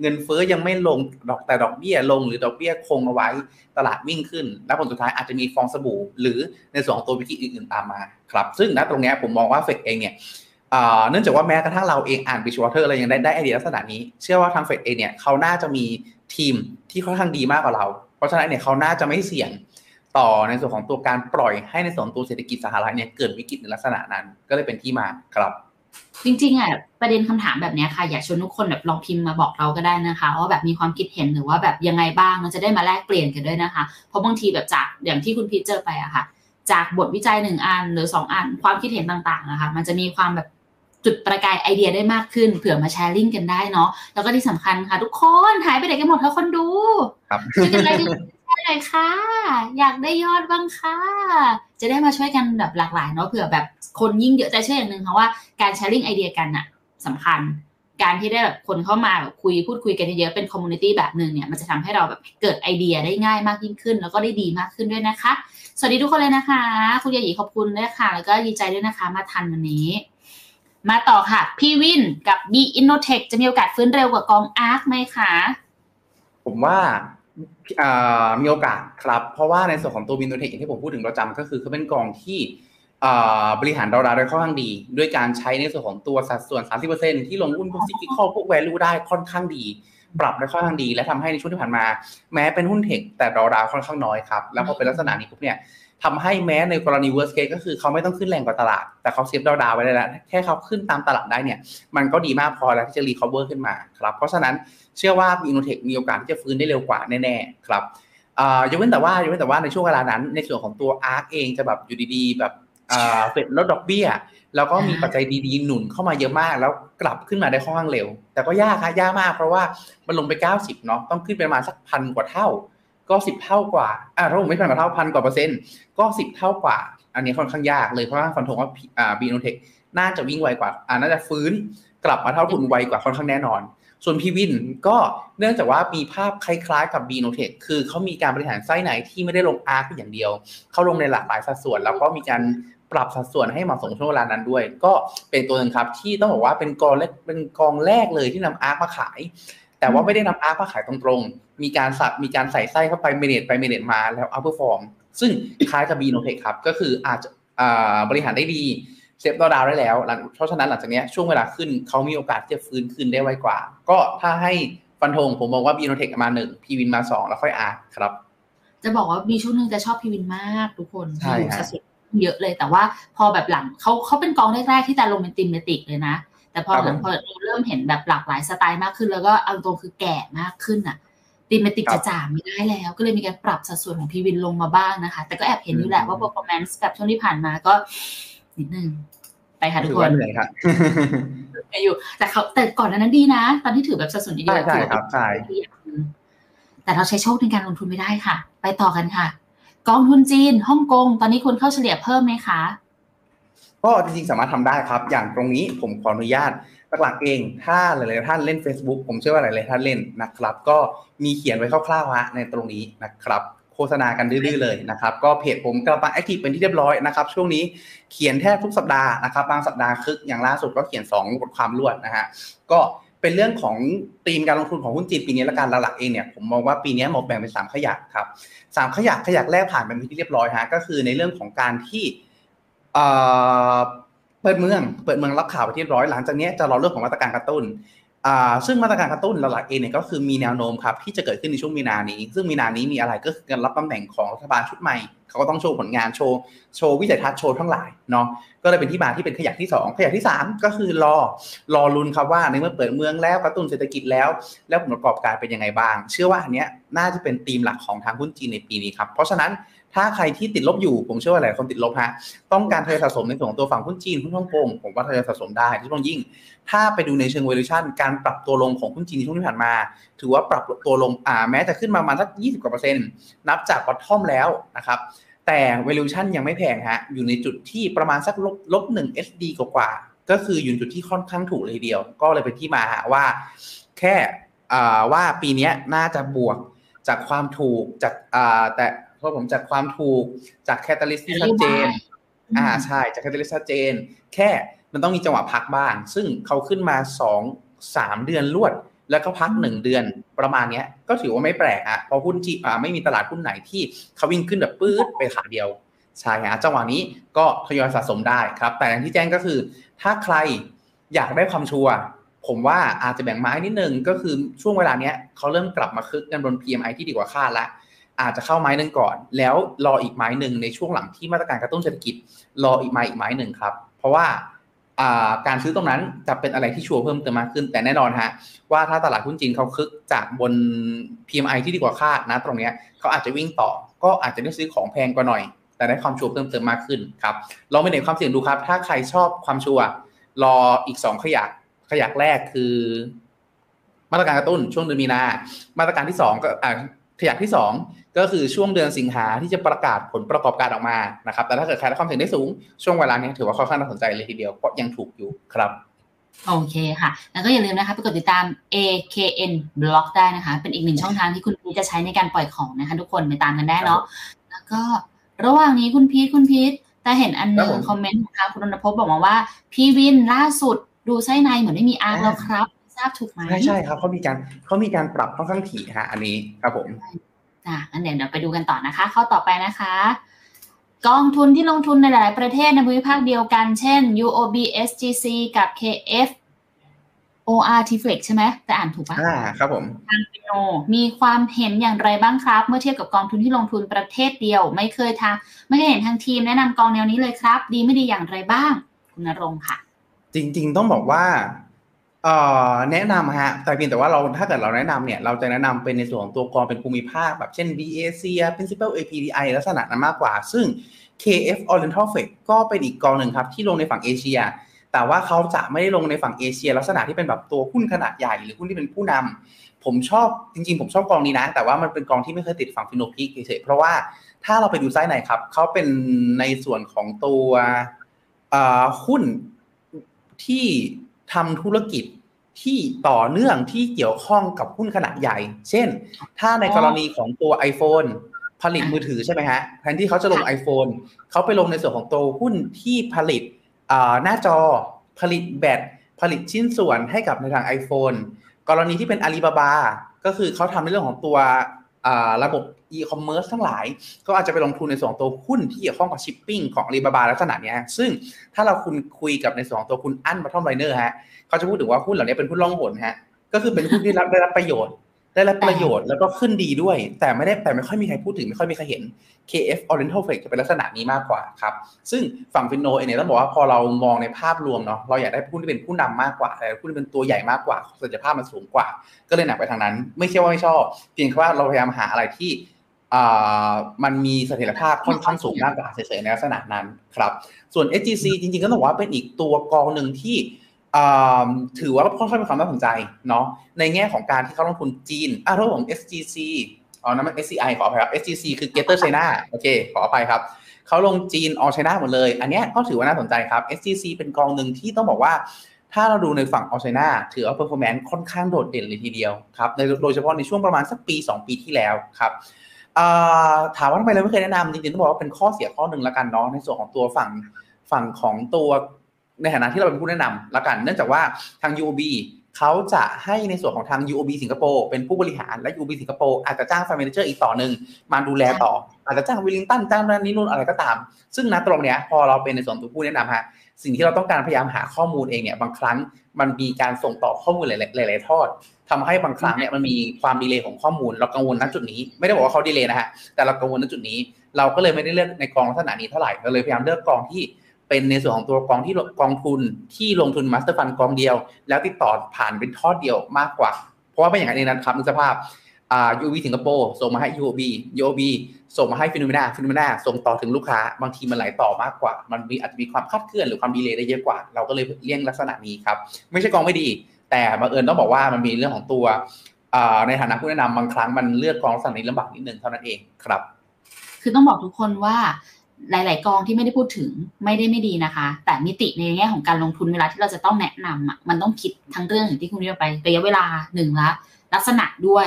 Speaker 2: เงินเฟ้อยังไม่ลงดอกแต่ดอกเบี้ยลงหรือดอกเบี้ยคงเอาไว้ตลาดวิ่งขึ้น แล้วผลสุดท้ายอาจจะมีฟองสบู่ หรือในส่วนของตัววิกฤตอื่นๆตามมาครับซึ่งณตรงนี้ผมมองว่าเฟดเองเนี่ยเนื่องจากว่าแม้กระทั่งเราเองอ่าน Bridgewater อะไรยังได้ได้ไอเดียลักษณะนี้ เชื่อว่าทางเฟดเองเนี่ยเขาน่าจะมีทีมที่ค่อนข้างดีมากกว่าเรา เพราะฉะนั้นเนี่ยเขาน่าจะไม่เสี่ยง ต่อในส่วนของตัวการปล่อยให้ในส่วนตัวเศรษฐกิจสหรัฐเนี่ยเกิดวิกฤตในลักษณะนั้น ก็เลยเป็นที่มาครับ
Speaker 3: จริงๆอะประเด็นคำถามแบบนี้ค่ะ อยากชวนทุกคนแบบลองพิมพ์มาบอกเราก็ได้นะคะว่าแบบมีความคิดเห็นหรือว่าแบบยังไงบ้างเราจะได้มาแลกเปลี่ยนกันด้วยนะคะ เพราะบางทีแบบจากอย่างที่คุณพีทเจอไปอะค่ะ จากบทวิจัยหนึ่งอันหรือสองอันความคิดเห็นต่างๆนะคะมันจะมีความแบบจุดประกายไอเดียได้มากขึ้นเผื่อมาแชร์ลิงก์กันได้เนาะแล้วก็ที่สำคัญค่ะ ทุกคนหายไปไหนกันหมดทั้งคนดู
Speaker 2: ครับ
Speaker 3: ช่วยกันไลค์กันแชร์ หน่อยค่ะ อยากได้ยอดบ้างค่ะ จะได้มาช่วยกันแบบหลากหลายเนาะเผื่อแบบคนยิ่งเยอะใจเชื่ออย่างหนึ่งค่ะว่าการ sharing idea กันอะสำคัญ การที่ได้แบบคนเข้ามาแบบคุยพูดคุยกันเยอะเป็น community แบบหนึ่งเนี่ยมันจะทำให้เราแบบเกิดไอเดียได้ง่ายมากยิ่งขึ้น แล้วก็ได้ดีมากขึ้นด้วยนะคะ สวัสดีทุกคนเลยนะคะ คุณยายีขอบคุณด้วยค่ะ แล้วก็ดีใจด้วยนะคะ มาทันวันนี้มาต่อค่ะ พี่วินกับ B Innotech จะมีโอกาสฟื้นเร็วกว่ากองอาร์คไหมคะ
Speaker 2: ผมว่า มีโอกาสครับ เพราะว่าในส่วนของตัววินโดเทคอย่างที่ผมพูดถึงประจำก็คือเขาเป็นกองที่บริหารดอลลาได้ค่อนข้างดี ด้วยการใช้ในส่วนของตัวสัดส่วน 30%ที่ลงหุ้นพวกซิกิคอลพวกแวลูได้ค่อนข้างดี ปรับได้ค่อนข้างดี และทำให้ในช่วงที่ผ่านมา แม้เป็นหุ้นเทคแต่ดอลลาค่อนข้างน้อยครับ แล้วพอเป็นลักษณะนี้ปุ๊บเนี่ย ทำให้แม้ในกรณี worst case ก็คือเขาไม่ต้องขึ้นแรงกว่าตลาด แต่เขา save drawdown ไว้ได้แล้วแค่เขาขึ้นตามตลาดได้เนี่ยมันก็ดีมากพอแล้วที่จะ recover ขึ้นมาครับเพราะฉะนั้นเชื่อว่า INNOTECH มีโอกาสที่จะฟื้นได้เร็วกว่าแน่ๆครับยกเว้นแต่ว่ายกเว้นแต่ว่าในช่วงเวลานั้น ในส่วนของตัว ARK เองจะแบบอยู่ดีๆ แบบเฟดลดดอกเบี้ย แล้วก็มีปัจจัยดีๆ หนุนเข้ามาเยอะมาก แล้วกลับขึ้นมาได้ค่อนข้างเร็ว แต่ก็ยากครับยากมากเพราะว่ามันลงไป 90เนาะต้องขึ้นไปประมาณสักพันกว่าเท่า ก็สิบเท่ากว่าอ่าถ้าผมไม่พันกว่าเท่าพันกว่าเปอร์เซ็นต์ก็สิบเท่ากว่า อันนี้ค่อนข้างยากเลยเพราะว่าฟันธงว่าอ่า B-INNOTECH น่าจะวิ่งไวกว่าอ่าน่าจะฟื้นกลับมาเท่าทุนไวกว่าค่อนข้างแน่นอน ส่วน PWIN ก็เนื่องจากว่ามีภาพคล้ายๆกับ B-INNOTECH คือเขามีการบริหารไส้ในที่ไม่ได้ลง ARK อย่างเดียว เขาลงในหลากหลายสัดส่วน แล้วก็มีการปรับสัดส่วนให้เหมาะสมช่วงเวลานั้นด้วย ก็เป็นตัวหนึ่งครับที่ต้องบอกว่าเป็นกองแรกเป็นกองแรกเลยที่นำ ARK มาขาย แต่ว่าไม่ได้นำ ARK มาขายตรงๆ มีการสับมีการใส่ไส้เข้าไป manage ไป manage มาแล้ว outperform ซึ่งคล้ายกับ B-INNOTECH ครับก็คืออาจจะบริหารได้ดี save drawdown ได้แล้ว เพราะฉะนั้นหลังจากนี้ช่วงเวลาขึ้นเขามีโอกาสที่จะฟื้นขึ้นได้ไวกว่า ก็ถ้าให้ฟันธงผมมองว่า B-INNOTECH มาหนึ่ง PWIN มาสองแล้วค่อย ARK ครับ
Speaker 3: จะบอกว่ามีช่วงหนึ่งจะชอบ PWIN มากทุกคน
Speaker 2: ใช่
Speaker 3: อยู่
Speaker 2: ฮะ
Speaker 3: สัดส่วนเยอะเลย แต่ว่าพอแบบหลังเขาเขาเป็นกองแรกๆที่แต่ลงเป็น thematic เลยนะ แต่พอหลังพอเราเริ่มเห็นแบบหลากหลายสไตล์มากขึ้น แล้วก็เอาตรงคือแก่มากขึ้นอะ ติมเมติกจะจ่าไม่ได้แล้ว ก็เลยมีการปรับสัดส่วนของพีวินลงมาบ้างนะคะ แต่ก็แอบเห็นอยู่แหละว่า performance แบบช่วงที่ผ่านมาก็นิดนึงไปค่ะทุ
Speaker 2: ถื
Speaker 3: ก
Speaker 2: อ
Speaker 3: ค
Speaker 2: ว่านเหนื่อยครับ
Speaker 3: อยู่ แต่เขาแต่ก่อนหนานั้นดีนะ ตอนที่ถือแบบสัดส่วนเย
Speaker 2: ใช่
Speaker 3: อะๆ
Speaker 2: ใช่
Speaker 3: ถือว่า
Speaker 2: ครับใช่
Speaker 3: แต่เราใช้โชคในการลงทุนไม่ได้ค่ะ ไปต่อกันค่ะ กองทุนจีนฮ่องกงตอนนี้คุณเข้าเฉลี่ยเพิ่มไหมคะ
Speaker 2: ก็จริงๆสามารถทำได้ครับ อย่างตรงนี้ผมขออนุญาต หลักๆเองถ้าหลายๆท่านเล่น Facebook ผมเชื่อว่าหลายๆท่านเล่นนะครับ ก็มีเขียนไว้คร่าวๆฮะในตรงนี้นะครับโฆษณากันดื้อๆเลยนะครับ ก็เพจผมกลังแอคทีฟเป็นที่เรียบร้อยนะครับช่วงนี้เขียนแทบทุกสัปดาห์นะครับบางสัปดาห์คึกอย่างล่าสุดก็เขียน 2 บทความรวดนะฮะก็เป็นเรื่องของธีมการลงทุนของหุ้นจีนปีนี้และการหลักเองเนี่ยผมมองว่าปีนี้หมดแบ่งเป็นสามขยักครับสามขยักขยักแรกผ่านไปเป็นที่เรียบร้อยฮะก็คือในเรื่องของการที่ เปิดเมือง เปิดเมืองรับข่าวไปที่ร้อยหลังจากนี้จะรอเรื่องของมาตรการกระตุ้นซึ่งมาตรการกระตุ้นหลักๆเองเนี่ยก็คือมีแนวโน้มครับที่จะเกิดขึ้นในช่วงมีนานี้ ซึ่งมีนานี้มีอะไรก็คือการรับตำแหน่งของรัฐบาลชุดใหม่ เขาก็ต้องโชว์ผลงานโชว์โชว์วิสัยทัศน์โชว์ทั้งหลายเนาะก็เลยเป็นที่มาที่เป็นขยักที่ 2 ขยักที่ 3 ก็คือรอรอลุนครับว่าในเมื่อเปิดเมืองแล้วกระตุ้นเศรษฐกิจแล้ว แล้วผลประกอบการเป็นยังไงบ้าง เชื่อว่าอันเนี้ยน่าจะเป็นธีมหลักของทางหุ้นจีนในปีนี้ครับเพราะฉะนั้น ถ้าใครที่ติดลบอยู่ผมเชื่อว่าหลายคนติดลบฮะต้องการทยอยสะสมในส่วนของตัวฝั่งหุ้นจีนหุ้นฮ่องกงผมว่าทยอยสะสมได้ที่ต้องยิ่ง ถ้าไปดูในเชิง valuation การปรับตัวลงของหุ้นจีนในช่วงที่ผ่านมา ถือว่าปรับตัวลงอ่าแม้จะขึ้นมาประมาณสัก20กว่าเปอร์เซ็นต์นับจาก bottom แล้วนะครับแต่ valuation ยังไม่แพงฮะอยู่ในจุดที่ประมาณสักลบลบหนึ่ง SD กว่าก็คืออยู่ในจุดที่ค่อนข้างถูกเลยเดียว ก็เลยเป็นที่มาฮะว่า แค่อ่าว่าปีนี้น่าจะบวกจากความถูกจากอ่าแต่ เพราะผมจากความถูกจากแคตตาลิสที่ชัดเจน อ่าใช่จากแคตตาลิสชัดเจน แค่มันต้องมีจังหวะพักบ้าง ซึ่งเขาขึ้นมาสองสามเดือนรวด แล้วก็พักหนึ่งเดือนประมาณเนี้ย ก็ถือว่าไม่แปลกอะเพราะหุ้นจีอ่าไม่มีตลาดหุ้นไหนที่เขาวิ่งขึ้นแบบปื๊ดไปขาเดียวใช่ฮะจังหวะนี้ก็ทยอยสะสมได้ครับ แต่อย่างที่แจ้งก็คือ ถ้าใครอยากได้ความชัวร์ผมว่าอาจจะแบ่งไม้นิดนึงก็คือช่วงเวลาเนี้ยเขาเริ่มกลับมาคึกกันบน PMI ที่ดีกว่าคาดแล้ว อาจจะเข้าไม้หนึ่งก่อน แล้วรออีกไม้หนึ่งในช่วงหลังที่มาตรการกระตุ้นเศรษฐกิจ รออีกไม้อีกไม้หนึ่งครับ เพราะว่าการซื้อตรงนั้นจะเป็นอะไรที่ชัวร์เพิ่มเติมมากขึ้น แต่แน่นอนฮะว่าถ้าตลาดหุ้นจีนเขาคึกจากบน PMI ที่ดีกว่าคาดนะตรงเนี้ยเขาอาจจะวิ่งต่อ ก็อาจจะได้ซื้อของแพงกว่าหน่อย แต่ได้ความชัวร์เพิ่มเติมมากขึ้นครับลองไปเน็ตความเสี่ยงดูครับ ถ้าใครชอบความชัวร์รออีกสองขยักขยักแรกคือ มาตรการกระตุ้นช่วงเดือนมีนา มาตรการที่สองก็ขยักที่สอง ก็คือช่วงเดือนสิงหาที่จะประกาศผลประกอบการออกมานะครับ แต่ถ้าเกิดใครได้ความเสี่ยงได้สูง ช่วงเวลานี้ถือว่าค่อนข้างน่าสนใจเลยทีเดียวเพราะยังถูกอยู่ครับ
Speaker 3: โอเคค่ะ แล้วก็อย่าลืมนะคะไปกดติดตาม AKN Blog ได้นะคะ เป็นอีกหนึ่งช่องทางที่คุณพีชจะใช้ในการปล่อยของนะคะ ทุกคนไปตามกันได้เนาะ แล้วก็ระหว่างนี้คุณพีทคุณพีทแต่เห็นอันหนึง
Speaker 2: ครับผม
Speaker 3: คอมเมนต์ของทางคุณรณพบบอกมาว่า PWIN ล่าสุดดูไส้ในเหมือนไม่มี ARK
Speaker 2: อ่า
Speaker 3: แล้วครับ ทราบถูกไหม
Speaker 2: ใช่ใช่ครับเขามีการเขามีการปรับค่อนข้างถี่ฮะอันนี้ครับผม
Speaker 3: อะงั้นเดี๋ยวเดี๋ยวไปดูกันต่อนะคะ ข้อต่อไปนะคะ กองทุนที่ลงทุนในหลาย ๆ ประเทศในภูมิภาคเดียวกัน เช่น UOB SGC กับ KF OR t f l e x ใช่ไหมแต่อ่านถูกปะ
Speaker 2: อ่าครับผม
Speaker 3: ทาง FINNOมีความเห็นอย่างไรบ้างครับ เมื่อเทียบกับกองทุนที่ลงทุนประเทศเดียว ไม่เคยทางไม่เคยเห็นทางทีมแนะนำกองแนวนี้เลยครับ ดีไม่ดีอย่างไรบ้าง คุณนรงค์ค่ะ
Speaker 2: จริง ๆ ต้องบอกว่า เอ่อแนะนำฮะแต่เพียงแต่ว่าเราถ้าเกิดเราแนะนำเนี่ยเราจะแนะนำเป็นในส่วนของตัวกองเป็นภูมิภาคแบบเช่น BAC Principal APDI ลักษณะนั้นมากกว่า ซึ่ง KF Oriental Fed ก็เป็นอีกกองหนึ่งครับที่ลงในฝั่งเอเชีย แต่ว่าเขาจะไม่ได้ลงในฝั่งเอเชีย ลักษณะที่เป็นแบบตัวหุ้นขนาดใหญ่หรือหุ้นที่เป็นผู้นำผมชอบจริงๆ ผมชอบกองนี้นะ แต่ว่ามันเป็นกองที่ไม่เคยติดฝั่งฟิโนพิกเฉยๆเพราะว่าถ้าเราไปดูไซส์ไหนครับเขาเป็นในส่วนของตัวหุ้นที่ ทำธุรกิจที่ต่อเนื่องที่เกี่ยวข้องกับหุ้นขนาดใหญ่ เช่น ถ้าในกรณีของตัว iPhone ผลิตมือถือใช่ไหมฮะแทนที่เขาจะลง iPhone เขาไปลงในส่วนของตัวหุ้นที่ผลิตหน้าจอผลิตแบตผลิตชิ้นส่วนให้กับในทาง iPhone กรณีที่เป็นอาลีบาบา ก็คือเขาทำในเรื่องของตัว ระบบอีคอมเมิร์ซทั้งหลาย ก็อาจจะไปลงทุนในส่วนตัวหุ้นที่เกี่ยวข้องกับชิปปิ้งของอาลีบาบาลักษณะนี้ซึ่งถ้าเราคุณคุยกับในส่วนตัวคุณอั้น Bottomliner ฮะเขาจะพูดถึงว่าหุ้นเหล่านี้เป็นหุ้นล่องหนฮะก็คือเป็นหุ้นที่รับได้รับประโยชน์ ได้รับประโยชน์แล้วก็ขึ้นดีด้วย แต่ไม่ได้แต่ไม่ค่อยมีใครพูดถึงไม่ค่อยมีใครเห็น KF Oriental Flex จะเป็นลักษณะนี้มากกว่าครับ ซึ่งฝั่งฟินโนเองเนี่ยต้องบอกว่าพอเรามองในภาพรวมเนาะเราอยากได้หุ้นที่เป็นผู้นำมากกว่าแต่หุ้นที่เป็นตัวใหญ่มากกว่าศักยภาพมันสูงกว่า ก็เลยหนักไปทางนั้น ไม่ใช่ว่าไม่ชอบเพียงแค่ว่าเราพยายามหาอะไรที่มันมีเสถียรภาพค่อนข้างสูงมากกว่าเฉยๆในลักษณะนั้นครับ ส่วน SGC จริงๆก็ต้องบอกว่าเป็นอีกตัวกองหนึ่งที่ ถือว่าค่อนข้างมีความน่าสนใจเนาะในแง่ของการที่เขาลงทุนจีนอะถ้าผม SGC อ๋อนั่นมัน SCI ขออภัยครับ SGC คือ Greater China โอเค ขออภัยครับเขาลงจีนออ China หมดเลย อันนี้ก็ถือว่าน่าสนใจครับ SGC เป็นกองหนึ่งที่ต้องบอกว่า ถ้าเราดูในฝั่งออ China ถือว่า performance ค่อนข้างโดดเด่นเลยทีเดียวครับโดยเฉพาะในช่วงประมาณสักปี 2 ปีที่แล้วครับถามว่าทำไมเราไม่เคยแนะนำจริงๆต้องบอกว่าเป็นข้อเสียข้อหนึ่งละกันเนาะในส่วนของตัวฝั่งฝั่งของตัว ในฐานะที่เราเป็นผู้แนะนำละกัน เนื่องจากว่าทาง UOB เขาจะให้ในส่วนของทาง UOB สิงคโปร์เป็นผู้บริหารและ UOB สิงคโปร์อาจจะจ้าง fund manager อีกต่อหนึ่งมาดูแลต่อ อาจจะจ้างวิลลิงตันจ้างนั่นนี่นู่นอะไรก็ตาม ซึ่งณตรงเนี้ยพอเราเป็นในส่วนตัวผู้แนะนำฮะสิ่งที่เราต้องการพยายามหาข้อมูลเองเนี่ยบางครั้งมันมีการส่งต่อข้อมูลหลายๆทอดทำให้บางครั้งเนี่ยมันมีความ delay ของข้อมูล เรากังวลณจุดนี้ ไม่ได้บอกว่าเขา delay นะฮะแต่เรากังวลณจุดนี้ เราก็เลยไม่ได้เลือกในกองลักษณะนี้เท่าไหร่เราเลยพยายามเลือกกองที่ เป็นในส่วนของตัวกองที่กองทุนที่ลงทุน master fund กองเดียว แล้วติดต่อผ่านเป็นทอดเดียวมากกว่า เพราะว่าเป็นอย่างนั้นเองนะครับในสภาพอ่า UOB สิงคโปร์ส่งมาให้ UOB UOB ส่งมาให้ Finnomena Finnomena ส่งต่อถึงลูกค้า บางทีมันไหลต่อมากกว่า มันมีอาจจะมีความคาดเคลื่อนหรือความ delay ได้เยอะกว่า เราก็เลยเลี่ยงลักษณะนี้ครับ ไม่ใช่กองไม่ดี แต่บังเอิญต้องบอกว่ามันมีเรื่องของตัวในฐานะผู้แนะนำบางครั้งมันเลือกกองลักษณะนี้ลำบากนิดนึงเท่านั้นเองครับ
Speaker 3: คือต้องบอกทุกคนว่า หลาย ๆ กองที่ไม่ได้พูดถึงไม่ได้ไม่ดีนะคะ แต่มิติในแง่ของการลงทุนเวลาที่เราจะต้องแนะนำอะมันต้องคิดทั้งเรื่องอย่างที่คุณเรียกไประยะเวลาหนึ่งละลักษณะด้วย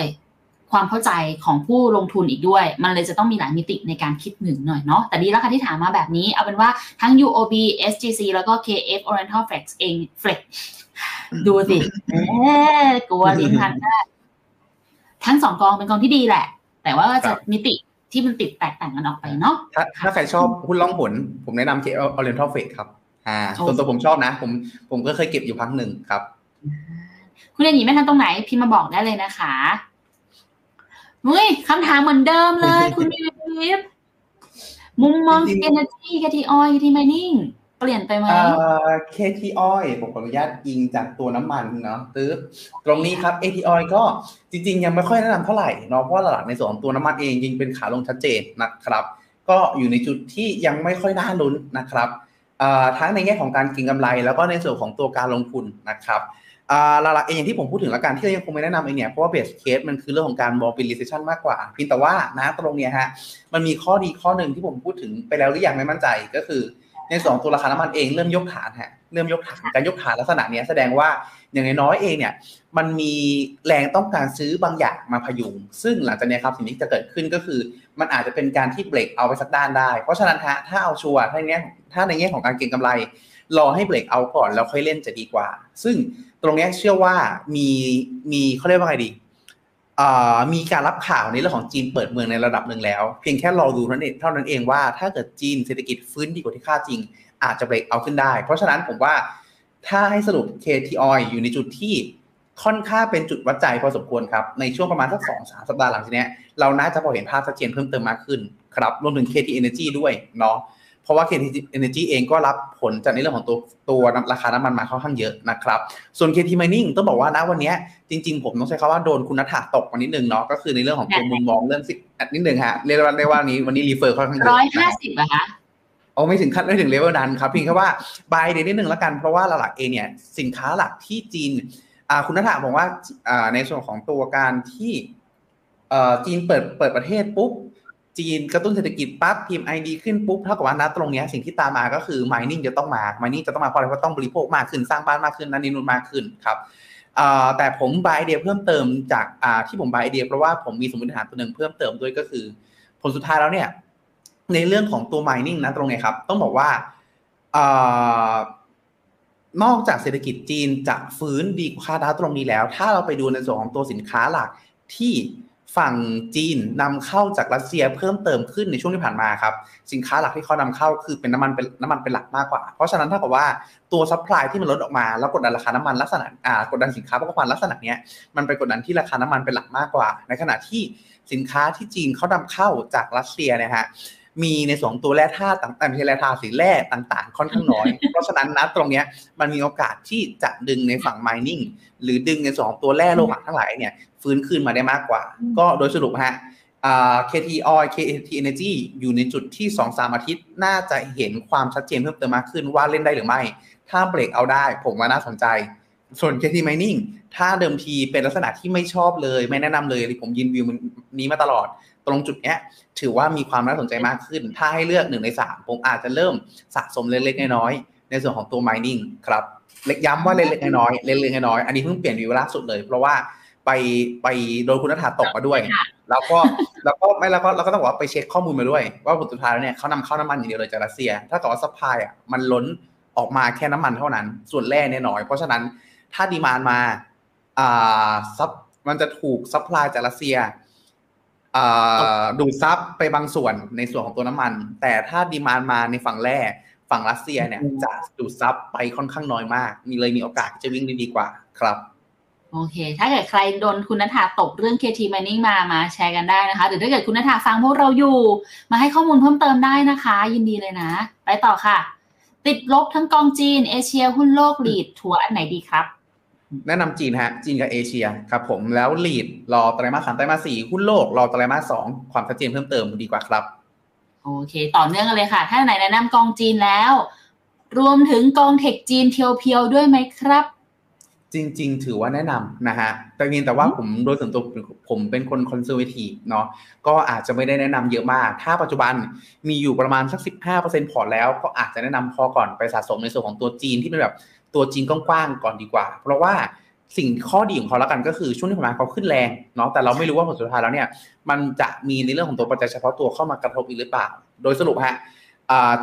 Speaker 3: ความเข้าใจของผู้ลงทุนอีกด้วย มันเลยจะต้องมีหลายมิติในการคิดหนึ่งหน่อยเนาะแต่ดีแล้วค่ะที่ถามมาแบบนี้ เอาเป็นว่าทั้ง UOB SGC แล้วก็ KF Oriental Flex เอง Flex ดูสิกลัวลิ้นพันได้ทั้งสองกองเป็นกองที่ดีแหละ แต่ว่าจะมิติ ที่มันติดแตกต่างกันออกไปเนาะ
Speaker 2: ถ้าถ้าใครชอบหุ้นล่องหนผมแนะนำเคออเรนทัลเฟกครับ อ่าส่วนตัวผมชอบนะ ผมผมก็เคยเก็บอยู่พักหนึ่งครับ
Speaker 3: คุณเรียนหนีไม่ทันตรงไหนพิมพ์มาบอกได้เลยนะคะมุ้ยคำถามเหมือนเดิมเลย คุณมีวิฟมุมมอง energy KT-OIL KT-MINING เปลี่ยนไปไหม
Speaker 2: KT-OIL ผมขออนุญาตอิงจากตัวน้ำมันเนาะตื้อตรงนี้ครับเอทีออยก็จริง ๆ ยังไม่ค่อยแนะนำเท่าไหร่เนาะเพราะหลักในส่วนของตัวน้ำมันเองยิงเป็นขาลงชัดเจนนะครับ ก็อยู่ในจุดที่ยังไม่ค่อยน่าลุ้นนะครับทั้งในแง่ของการกินกำไร แล้วก็ในส่วนของตัวการลงทุนนะครับหลักๆเองอย่างที่ผมพูดถึงแล้วกันที่เรายังคงไม่แนะนำเองเนี่ยเพราะว่าเบสเคสมันคือเรื่องของการ mobilization มากกว่าเพียงแต่ว่านะตรงเนี้ยฮะมันมีข้อดีข้อหนึ่งที่ผมพูดถึงไปแล้วหรือยังไม่มั่นใจก็คือ ในสองตัวราคาน้ำมันเองเริ่มยกฐานฮะเริ่มยกฐานการยกฐานลักษณะนี้แสดงว่าอย่างน้อยเองเนี่ยมันมีแรงต้องการซื้อบางอย่างมาพยุง ซึ่งหลังจากนี้ครับสิ่งที่จะเกิดขึ้นก็คือ มันอาจจะเป็นการที่เบรกเอาไปสักด้านได้ เพราะฉะนั้นฮะถ้าเอาชัวร์ถ้าในแง่ถ้าในแง่ของการเก็งกำไรรอให้เบรกเอาก่อนแล้วค่อยเล่นจะดีกว่า ซึ่งตรงนี้เชื่อว่ามีมีเขาเรียกว่าไงดี มีการรับข่าวในเรื่องของจีนเปิดเมืองในระดับหนึ่งแล้ว เพียงแค่รอดูเท่านั้นเองเท่านั้นเองว่าถ้าเกิดจีนเศรษฐกิจฟื้นดีกว่าที่คาดจริง อาจจะเบรกเอาขึ้นได้ เพราะฉะนั้นผมว่าถ้าให้สรุป KTOI อยู่ในจุดที่ค่อนข้างเป็นจุดวัดใจพอสมควรครับ ในช่วงประมาณสักสองสามสัปดาห์หลังจากนี้เราน่าจะพอเห็นภาพชัดเจนเพิ่มเติมมากขึ้นครับรวมถึง KT Energy ด้วยเนาะ ราะว่า KT Energy เองก็รับผลจากในเรื่องของตัวตัวราคาน้ำมันมาค่อนข้างเยอะนะครับ ส่วน KT Mining ต้องบอกว่านะวันนี้จริงๆ ผมต้องใช้คำว่าโดนคุณนัทตกมานิดนึงเนาะก็คือในเรื่องของตัวมุมมองเรื่องสินิดนึงฮะเรียกว่าในว่านี้วันนี้รีเฟอร์ค่อนข้างเยอะ
Speaker 3: ร้อยห้าสิบอะคะ
Speaker 2: เอาไม่ถึงขั้นไม่ถึงเลเวลนั้นครับเพียงแค่ว่าบายเดนิดนึงแล้วกันเพราะว่าหลักเองเนี่ยสินค้าหลักที่จีนคุณนัทบอกว่าในส่วนของตัวการที่จีนเปิดเปิดประเทศปุ๊บ จีนกระตุ้นเศรษฐกิจปั๊บ PMI ดีขึ้นปุ๊บเท่ากับว่าณตรงนี้สิ่งที่ตามมาก็คือ mining จะต้องมา mining จะต้องมาเพราะอะไรเพราะต้องบริโภคมากขึ้นสร้างบ้านมากขึ้นนั่นนี่นู่นมากขึ้นครับแต่ผมบายไอเดียเพิ่มเติมจากที่ผมบายไอเดียเพราะว่าผมมีสมมติฐานตัวหนึ่งเพิ่มเติมด้วยก็คือ ผลสุดท้ายแล้วเนี่ย ในเรื่องของตัว mining นะตรงนี้ครับ ต้องบอกว่านอกจากเศรษฐกิจจีนจะฟื้นดีกว่าคาดตรงนี้แล้ว ถ้าเราไปดูในส่วนของตัวสินค้าหลักที่ ฝั่งจีนนำเข้าจากรัสเซียเพิ่มเติมขึ้นในช่วงที่ผ่านมาครับสินค้าหลักที่เขานำเข้าคือเป็นน้ำมันเป็นน้ำมันเป็นหลักมากกว่า เพราะฉะนั้นถ้าเกิดว่าตัว supply ที่มันลดออกมาแล้วกดดันราคาน้ำมันลักษณะอ่ากดดันสินค้าพวกพันลักษณะเนี้ยมันไปกดดันที่ราคาน้ำมันเป็นหลักมากกว่า ในขณะที่สินค้าที่จีนเขานำเข้าจากรัสเซียนะฮะ มีในสองตัวแร่ธาตุต่างๆไม่ใช่แร่ธาตุสีแร่ต่างๆ ค่อนข้างน้อย เพราะฉะนั้นนะตรงเนี้ยมันมีโอกาสที่จะดึงในฝั่ง mining หรือดึงในสองตัวแร่โลหะทั้งหลายเนี่ยฟื้นคืนมาได้มากกว่า ก็โดยสรุปฮะ KT Oil KT Energy อยู่ในจุดที่ 2-3 อาทิตย์ น่าจะเห็นความชัดเจนเพิ่มเติมมากขึ้นว่าเล่นได้หรือไม่ ถ้าเบรกเอาได้ ผมว่าน่าสนใจ ส่วน KT Mining ถ้าเดิมทีเป็นลักษณะที่ไม่ชอบเลย ไม่แนะนำเลย ผมยืนวิวนี้มาตลอด ตรงจุดเนี้ยถือว่ามีความน่าสนใจมากขึ้น ถ้าให้เลือกหนึ่งในสามผมอาจจะเริ่มสะสมเล็กๆน้อยๆในส่วนของตัว mining ครับเล็กย้ำว่าเล็กๆน้อยๆเล็กๆน้อยๆอันนี้เพิ่งเปลี่ยนวิวล่าสุดเลย เพราะว่าไปไปโดนคุณนัฐาตกมาด้วย แล้วก็แล้วก็ไม่แล้วก็เราก็ต้องบอกว่าไปเช็คข้อมูลมาด้วย ว่าผลสุดท้ายแล้วเนี่ยเขานำเข้าน้ำมันอย่างเดียวเลยจากรัสเซีย ถ้าเกิดว่า supply อะมันล้นออกมาแค่น้ำมันเท่านั้น ส่วนแร่เนี่ยน้อย เพราะฉะนั้นถ้า demand มาอ่าซับมันจะถูก supply จากรัสเซียอ่า ดูดซับไปบางส่วนในส่วนของตัวน้ำมัน แต่ถ้า demand มาในฝั่งแร่ฝั่งรัสเซียเนี่ยจะดูดซับไปค่อนข้างน้อยมาก มีเลยมีโอกาสจะวิ่งได้ดีกว่าครับ
Speaker 3: โอเค ถ้าเกิดใครโดนคุณนัฐาตกเรื่อง KT Mining มามาแชร์กันได้นะคะ หรือถ้าเกิดคุณนัฐาฟังพวกเราอยู่ มาให้ข้อมูลเพิ่มเติมได้นะคะ ยินดีเลยนะ ไปต่อค่ะ ติดลบทั้งกองจีน เอเชียหุ้นโลกลีดทัวร์อันไหนดีครับ
Speaker 2: แนะนำจีนฮะ จีนกับเอเชียครับผมแล้วลีดรอไตรมาสสามไตรมาสสี่หุ้นโลกรอไตรมาสสองความชัดเจนเพิ่มเติมดีกว่าครับ
Speaker 3: โอเค ต่อเนื่องกันเลยค่ะ ถ้าไหนแนะนำกองจีนแล้ว รวมถึงกองเทคจีนเพียวๆด้วยไหมครับ
Speaker 2: จริง ๆ ถือว่าแนะนำนะฮะแต่เพียงแต่ว่าผมโดยส่วนตัวผมเป็นคน conservative เนาะก็อาจจะไม่ได้แนะนำเยอะมาก ถ้าปัจจุบันมีอยู่ประมาณสัก 15%พอร์ตแล้วก็อาจจะแนะนำพอก่อนไปสะสมในส่วนของตัวจีนที่เป็นแบบ ตัวจีนกว้างๆก่อนดีกว่า เพราะว่าสิ่งข้อดีของเขาแล้วกันก็คือช่วงที่ผ่านมาเขาขึ้นแรงเนาะแต่เราไม่รู้ว่าผลสุดท้ายแล้วเนี่ย มันจะมีในเรื่องของตัวปัจจัยเฉพาะตัวเข้ามากระทบอีกหรือเปล่า โดยสรุปฮะ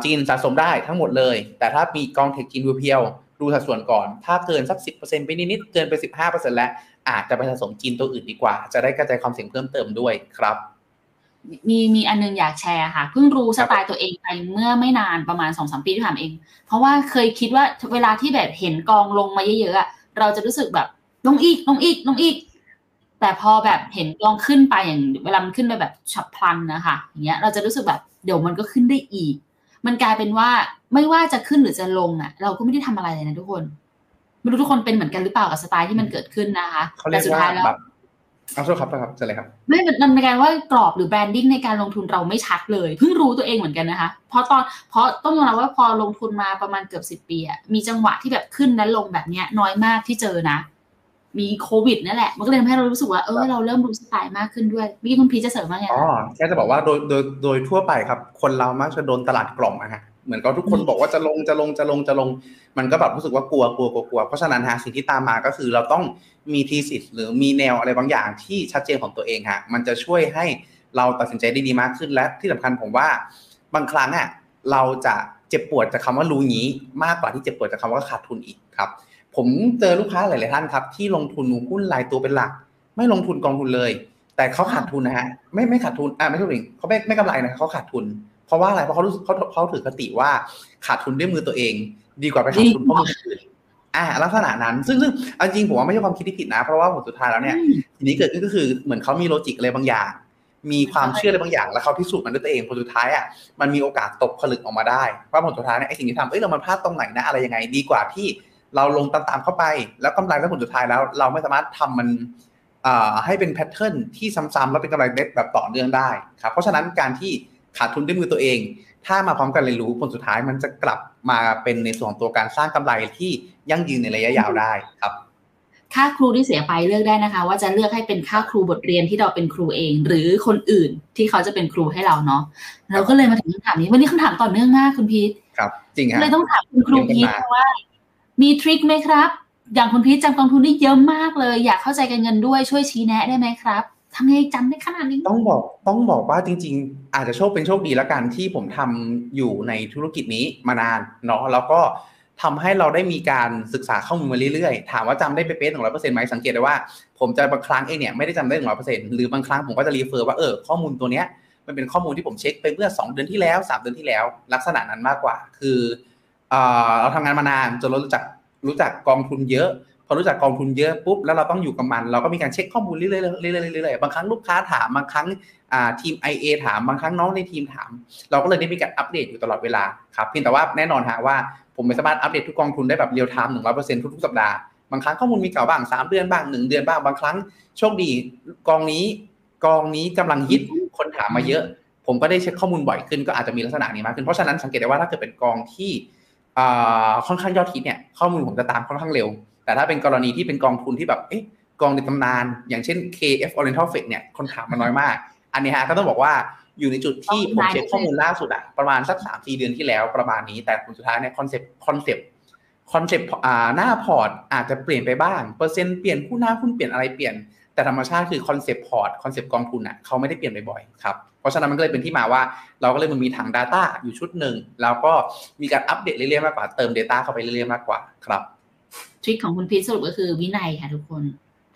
Speaker 2: จีนสะสมได้ทั้งหมดเลย แต่ถ้ามีกอง tech จีน pure ดูสัดส่วนก่อน ถ้าเกินสักสิบเปอร์เซ็นไปนิดๆเกินไปสิบห้าเปอร์เซ็นแล้วอาจจะไปสะสมจีนตัวอื่นดีกว่า จะได้กระจายความเสี่ยงเพิ่มเติมด้วยครับ
Speaker 3: มีมีอันนึงอยากแชร์ค่ะเพิ่งรู้สไตล์ตัวเองไปเมื่อไม่นานประมาณสองสามปีที่ผ่านเอง เพราะว่าเคยคิดว่าเวลาที่แบบเห็นกองลงมาเยอะๆเราจะรู้สึกแบบลงอีกลงอีกลงอีก แต่พอแบบเห็นกองขึ้นไปอย่างเวลามันขึ้นไปแบบฉับพลันนะคะอย่างเงี้ยเราจะรู้สึกแบบเดี๋ยวมันก็ขึ้นได้อีก มันกลายเป็นว่าไม่ว่าจะขึ้นหรือจะลงอะ เราก็ไม่ได้ทำอะไรเลยนะทุกคนไม่รู้ทุกคนเป็นเหมือนกันหรือเปล่ากับสไตล์ที่มันเกิดขึ้นนะคะ
Speaker 2: แต่สุดท้ายแล้ว เอาโทษครับครับจะเลยครับ
Speaker 3: ไม่มันในการว่ากรอบหรือแบรนดิ้งในการลงทุนเราไม่ชัดเลย เพิ่งรู้ตัวเองเหมือนกันนะคะ เพราะตอนเพราะต้องยอมรับว่าพอลงทุนมาประมาณเกือบสิบปีอะมีจังหวะที่แบบขึ้นและลงแบบเนี้ย น้อยมากที่เจอนะ มีโควิดนั่นแหละ มันก็เลยทำให้เรารู้สึกว่าเออเราเริ่มรู้สไตล์มากขึ้นด้วยเมื่อกี้คุณพีจะเสริมว่าไง
Speaker 2: อ๋อแค่จะบอกว่าโดยโดยโดยทั่วไปครับ คนเรามักจะโดนตลาดกล่อมนะฮะ เหมือนกับทุกคนบอกว่าจะลงจะลงจะลงจะลง มันก็แบบรู้สึกว่ากลัวกลัวกลัวกลัวเพราะฉะนั้นฮะสิ่งที่ตามมาก็คือเราต้องมีทีสิทธิ์หรือมีแนวอะไรบางอย่างที่ชัดเจนของตัวเองฮะมันจะช่วยให้เราตัดสินใจได้ดีมากขึ้นและที่สำคัญผมว่าบางครั้งอะเราจะเจ็บปวดจากคาว่ารู้งี้ มากกว่าที่เจ็บปวดจากคาว่าขาดทุนอีกครับผมเจอลูกค้าหลาย ๆ ท่านครับ ที่ลงทุนหุ้นรายตัวเป็นหลัก ไม่ลงทุนกองทุนเลย แต่เขาขาดทุนนะฮะไม่ไม่ขาดทุนอ่าไม่ถูกหริงเขาไม่ไม่กำไรนะเขาขาดทุน เพราะว่าอะไรเพราะเขารู้สึกเขาเขาถือคติว่าขาดทุนด้วยมือตัวเอง ดีกว่าไปขาดทุนเพราะมืออื่นอ่าลักษณะนั้นซึ่งซึ่งจริงผมว่าไม่ใช่ความคิดที่ผิดนะ เพราะว่าผลสุดท้ายแล้วเนี่ยทีนี้เกิดขึ้นก็คือเหมือนเขามีโลจิกอะไรบางอย่าง มีความเชื่ออะไรบางอย่าง แล้วเขาพิสูจน์มันด้วยตัวเองผลสุดท้ายอะมันมีโอกาสตกผลึกออกมาได้ว่าผลสุดท้ายเนี่ยไอ้สิ่งที่ทำเอ้ยเรามันพลาดตรงไหนนะอะไรยังไง ดีกว่าที่เราลงตามๆเข้าไป แล้วกำไรแล้วผลสุดท้ายแล้ว เราไม่สามารถทำมันให้เป็นแพทเทิร์นที่ซ้ำๆแล้วเป็นกำไรเด็ดแบบต่อเนื่องได้ครับเพราะฉะนั้นการที่ ขาดทุนด้วยมือตัวเอง ถ้ามาพร้อมกันเรียนรู้ผลสุดท้ายมันจะกลับมาเป็นในส่วนของตัวการสร้างกำไรที่ยั่งยืนในระยะยาวได้ครับ
Speaker 3: ค่าครูที่เสียไปเลือกได้นะคะ ว่าจะเลือกให้เป็นค่าครูบทเรียนที่เราเป็นครูเอง หรือคนอื่นที่เขาจะเป็นครูให้เราเนาะเราก็เลยมาถึงคำถามนี้วันนี้คำถามต่อเนื่องมากคุณพีท
Speaker 2: ครับ จริงฮะ
Speaker 3: เลยต้องถามคุณครูพีทว่า มีทริคไหมครับ อย่างคุณพีทจำกองทุนได้เยอะมากเลย อยากเข้าใจการเงินด้วยช่วยชี้แนะได้ไหมครับ ทำไงจำได้ขนาดนี้
Speaker 2: ต้องบอกต้องบอกว่าจริง ๆ อาจจะโชคเป็นโชคดีแล้วกันที่ผมทำอยู่ในธุรกิจนี้มานานเนาะแล้วก็ทำให้เราได้มีการศึกษาข้อมูลมาเรื่อยๆ ถามว่าจำได้เป๊ะๆหนึ่งร้อยเปอร์เซ็นต์ไหมสังเกตได้ว่าผมจะบางครั้งเองเนี่ยไม่ได้จำได้หนึ่งร้อยเปอร์เซ็นต์หรือบางครั้งผมก็จะรีเฟอร์ว่าเออข้อมูลตัวเนี้ยมันเป็นข้อมูลที่ผมเช็คไปเมื่อสองเดือนที่แล้วสามเดือนที่แล้ว ลักษณะนั้นมากกว่า คือเออเราทำงานมานานจนเรารู้จักรู้จักกองทุนเยอะ พอรู้จักกองทุนเยอะปุ๊บแล้วเราต้องอยู่กับมัน เราก็มีการเช็คข้อมูลเรื่อยๆเรื่อยๆเรื่อยๆบางครั้งลูกค้าถามบางครั้งทีม IA ถามบางครั้งน้องในทีมถาม เราก็เลยได้มีการอัปเดตอยู่ตลอดเวลาครับเพียงแต่ว่าแน่นอนฮะว่าผมไม่สามารถอัปเดตทุกกองทุนได้แบบ real-time หนึ่งร้อยเปอร์เซ็นต์ทุกๆสัปดาห์บางครั้งข้อมูลมีเก่าบ้างสามเดือนบ้างหนึ่งเดือนบ้างบางครั้งโชคดีกองนี้กองนี้กำลังฮิตคนถามมาเยอะ ผมก็ได้เช็คข้อมูลบ่อยขึ้นก็อาจจะมีลักษณะนี้มากขึ้นเพราะฉะนั้นสังเกตได้ว่าถ้าเกิดเป็นกองที่ค่อนข้างยอดฮิตเนี่ยข้อมูลผมจะตามค่อนข้างเร็ว แต่ถ้าเป็นกรณีที่เป็นกองทุนที่แบบเอ๊ะกองในตำนาน อย่างเช่น KF Oriental Flex เนี่ยคนถามมาน้อยมาก อันนี้ฮะก็ต้องบอกว่าอยู่ในจุดที่ผมเช็คข้อมูลล่าสุดอะประมาณสักสามสี่เดือนที่แล้วประมาณนี้แต่ผลสุดท้ายเนี่ยคอนเซ็ปต์คอนเซ็ปต์คอนเซ็ปต์อ่าหน้าพอร์ตอาจจะเปลี่ยนไปบ้าง เปอร์เซ็นต์เปลี่ยนผู้หน้าหุ้นเปลี่ยนอะไรเปลี่ยน แต่ธรรมชาติคือคอนเซ็ปต์พอร์ตคอนเซ็ปต์กองทุนอะเขาไม่ได้เปลี่ยนบ่อยๆครับเพราะฉะนั้นมันก็เลยเป็นที่มาว่า เราก็เลยมันมีถัง Data อยู่ชุดหนึ่งแล้วก็มีการอัปเดตเรื่อยๆมากกว่าเติม Data เข้าไปเรื่อยๆมากกว่าครับ
Speaker 3: trick ของคุณพีทสรุปก็คือวินัยค่ะทุกคน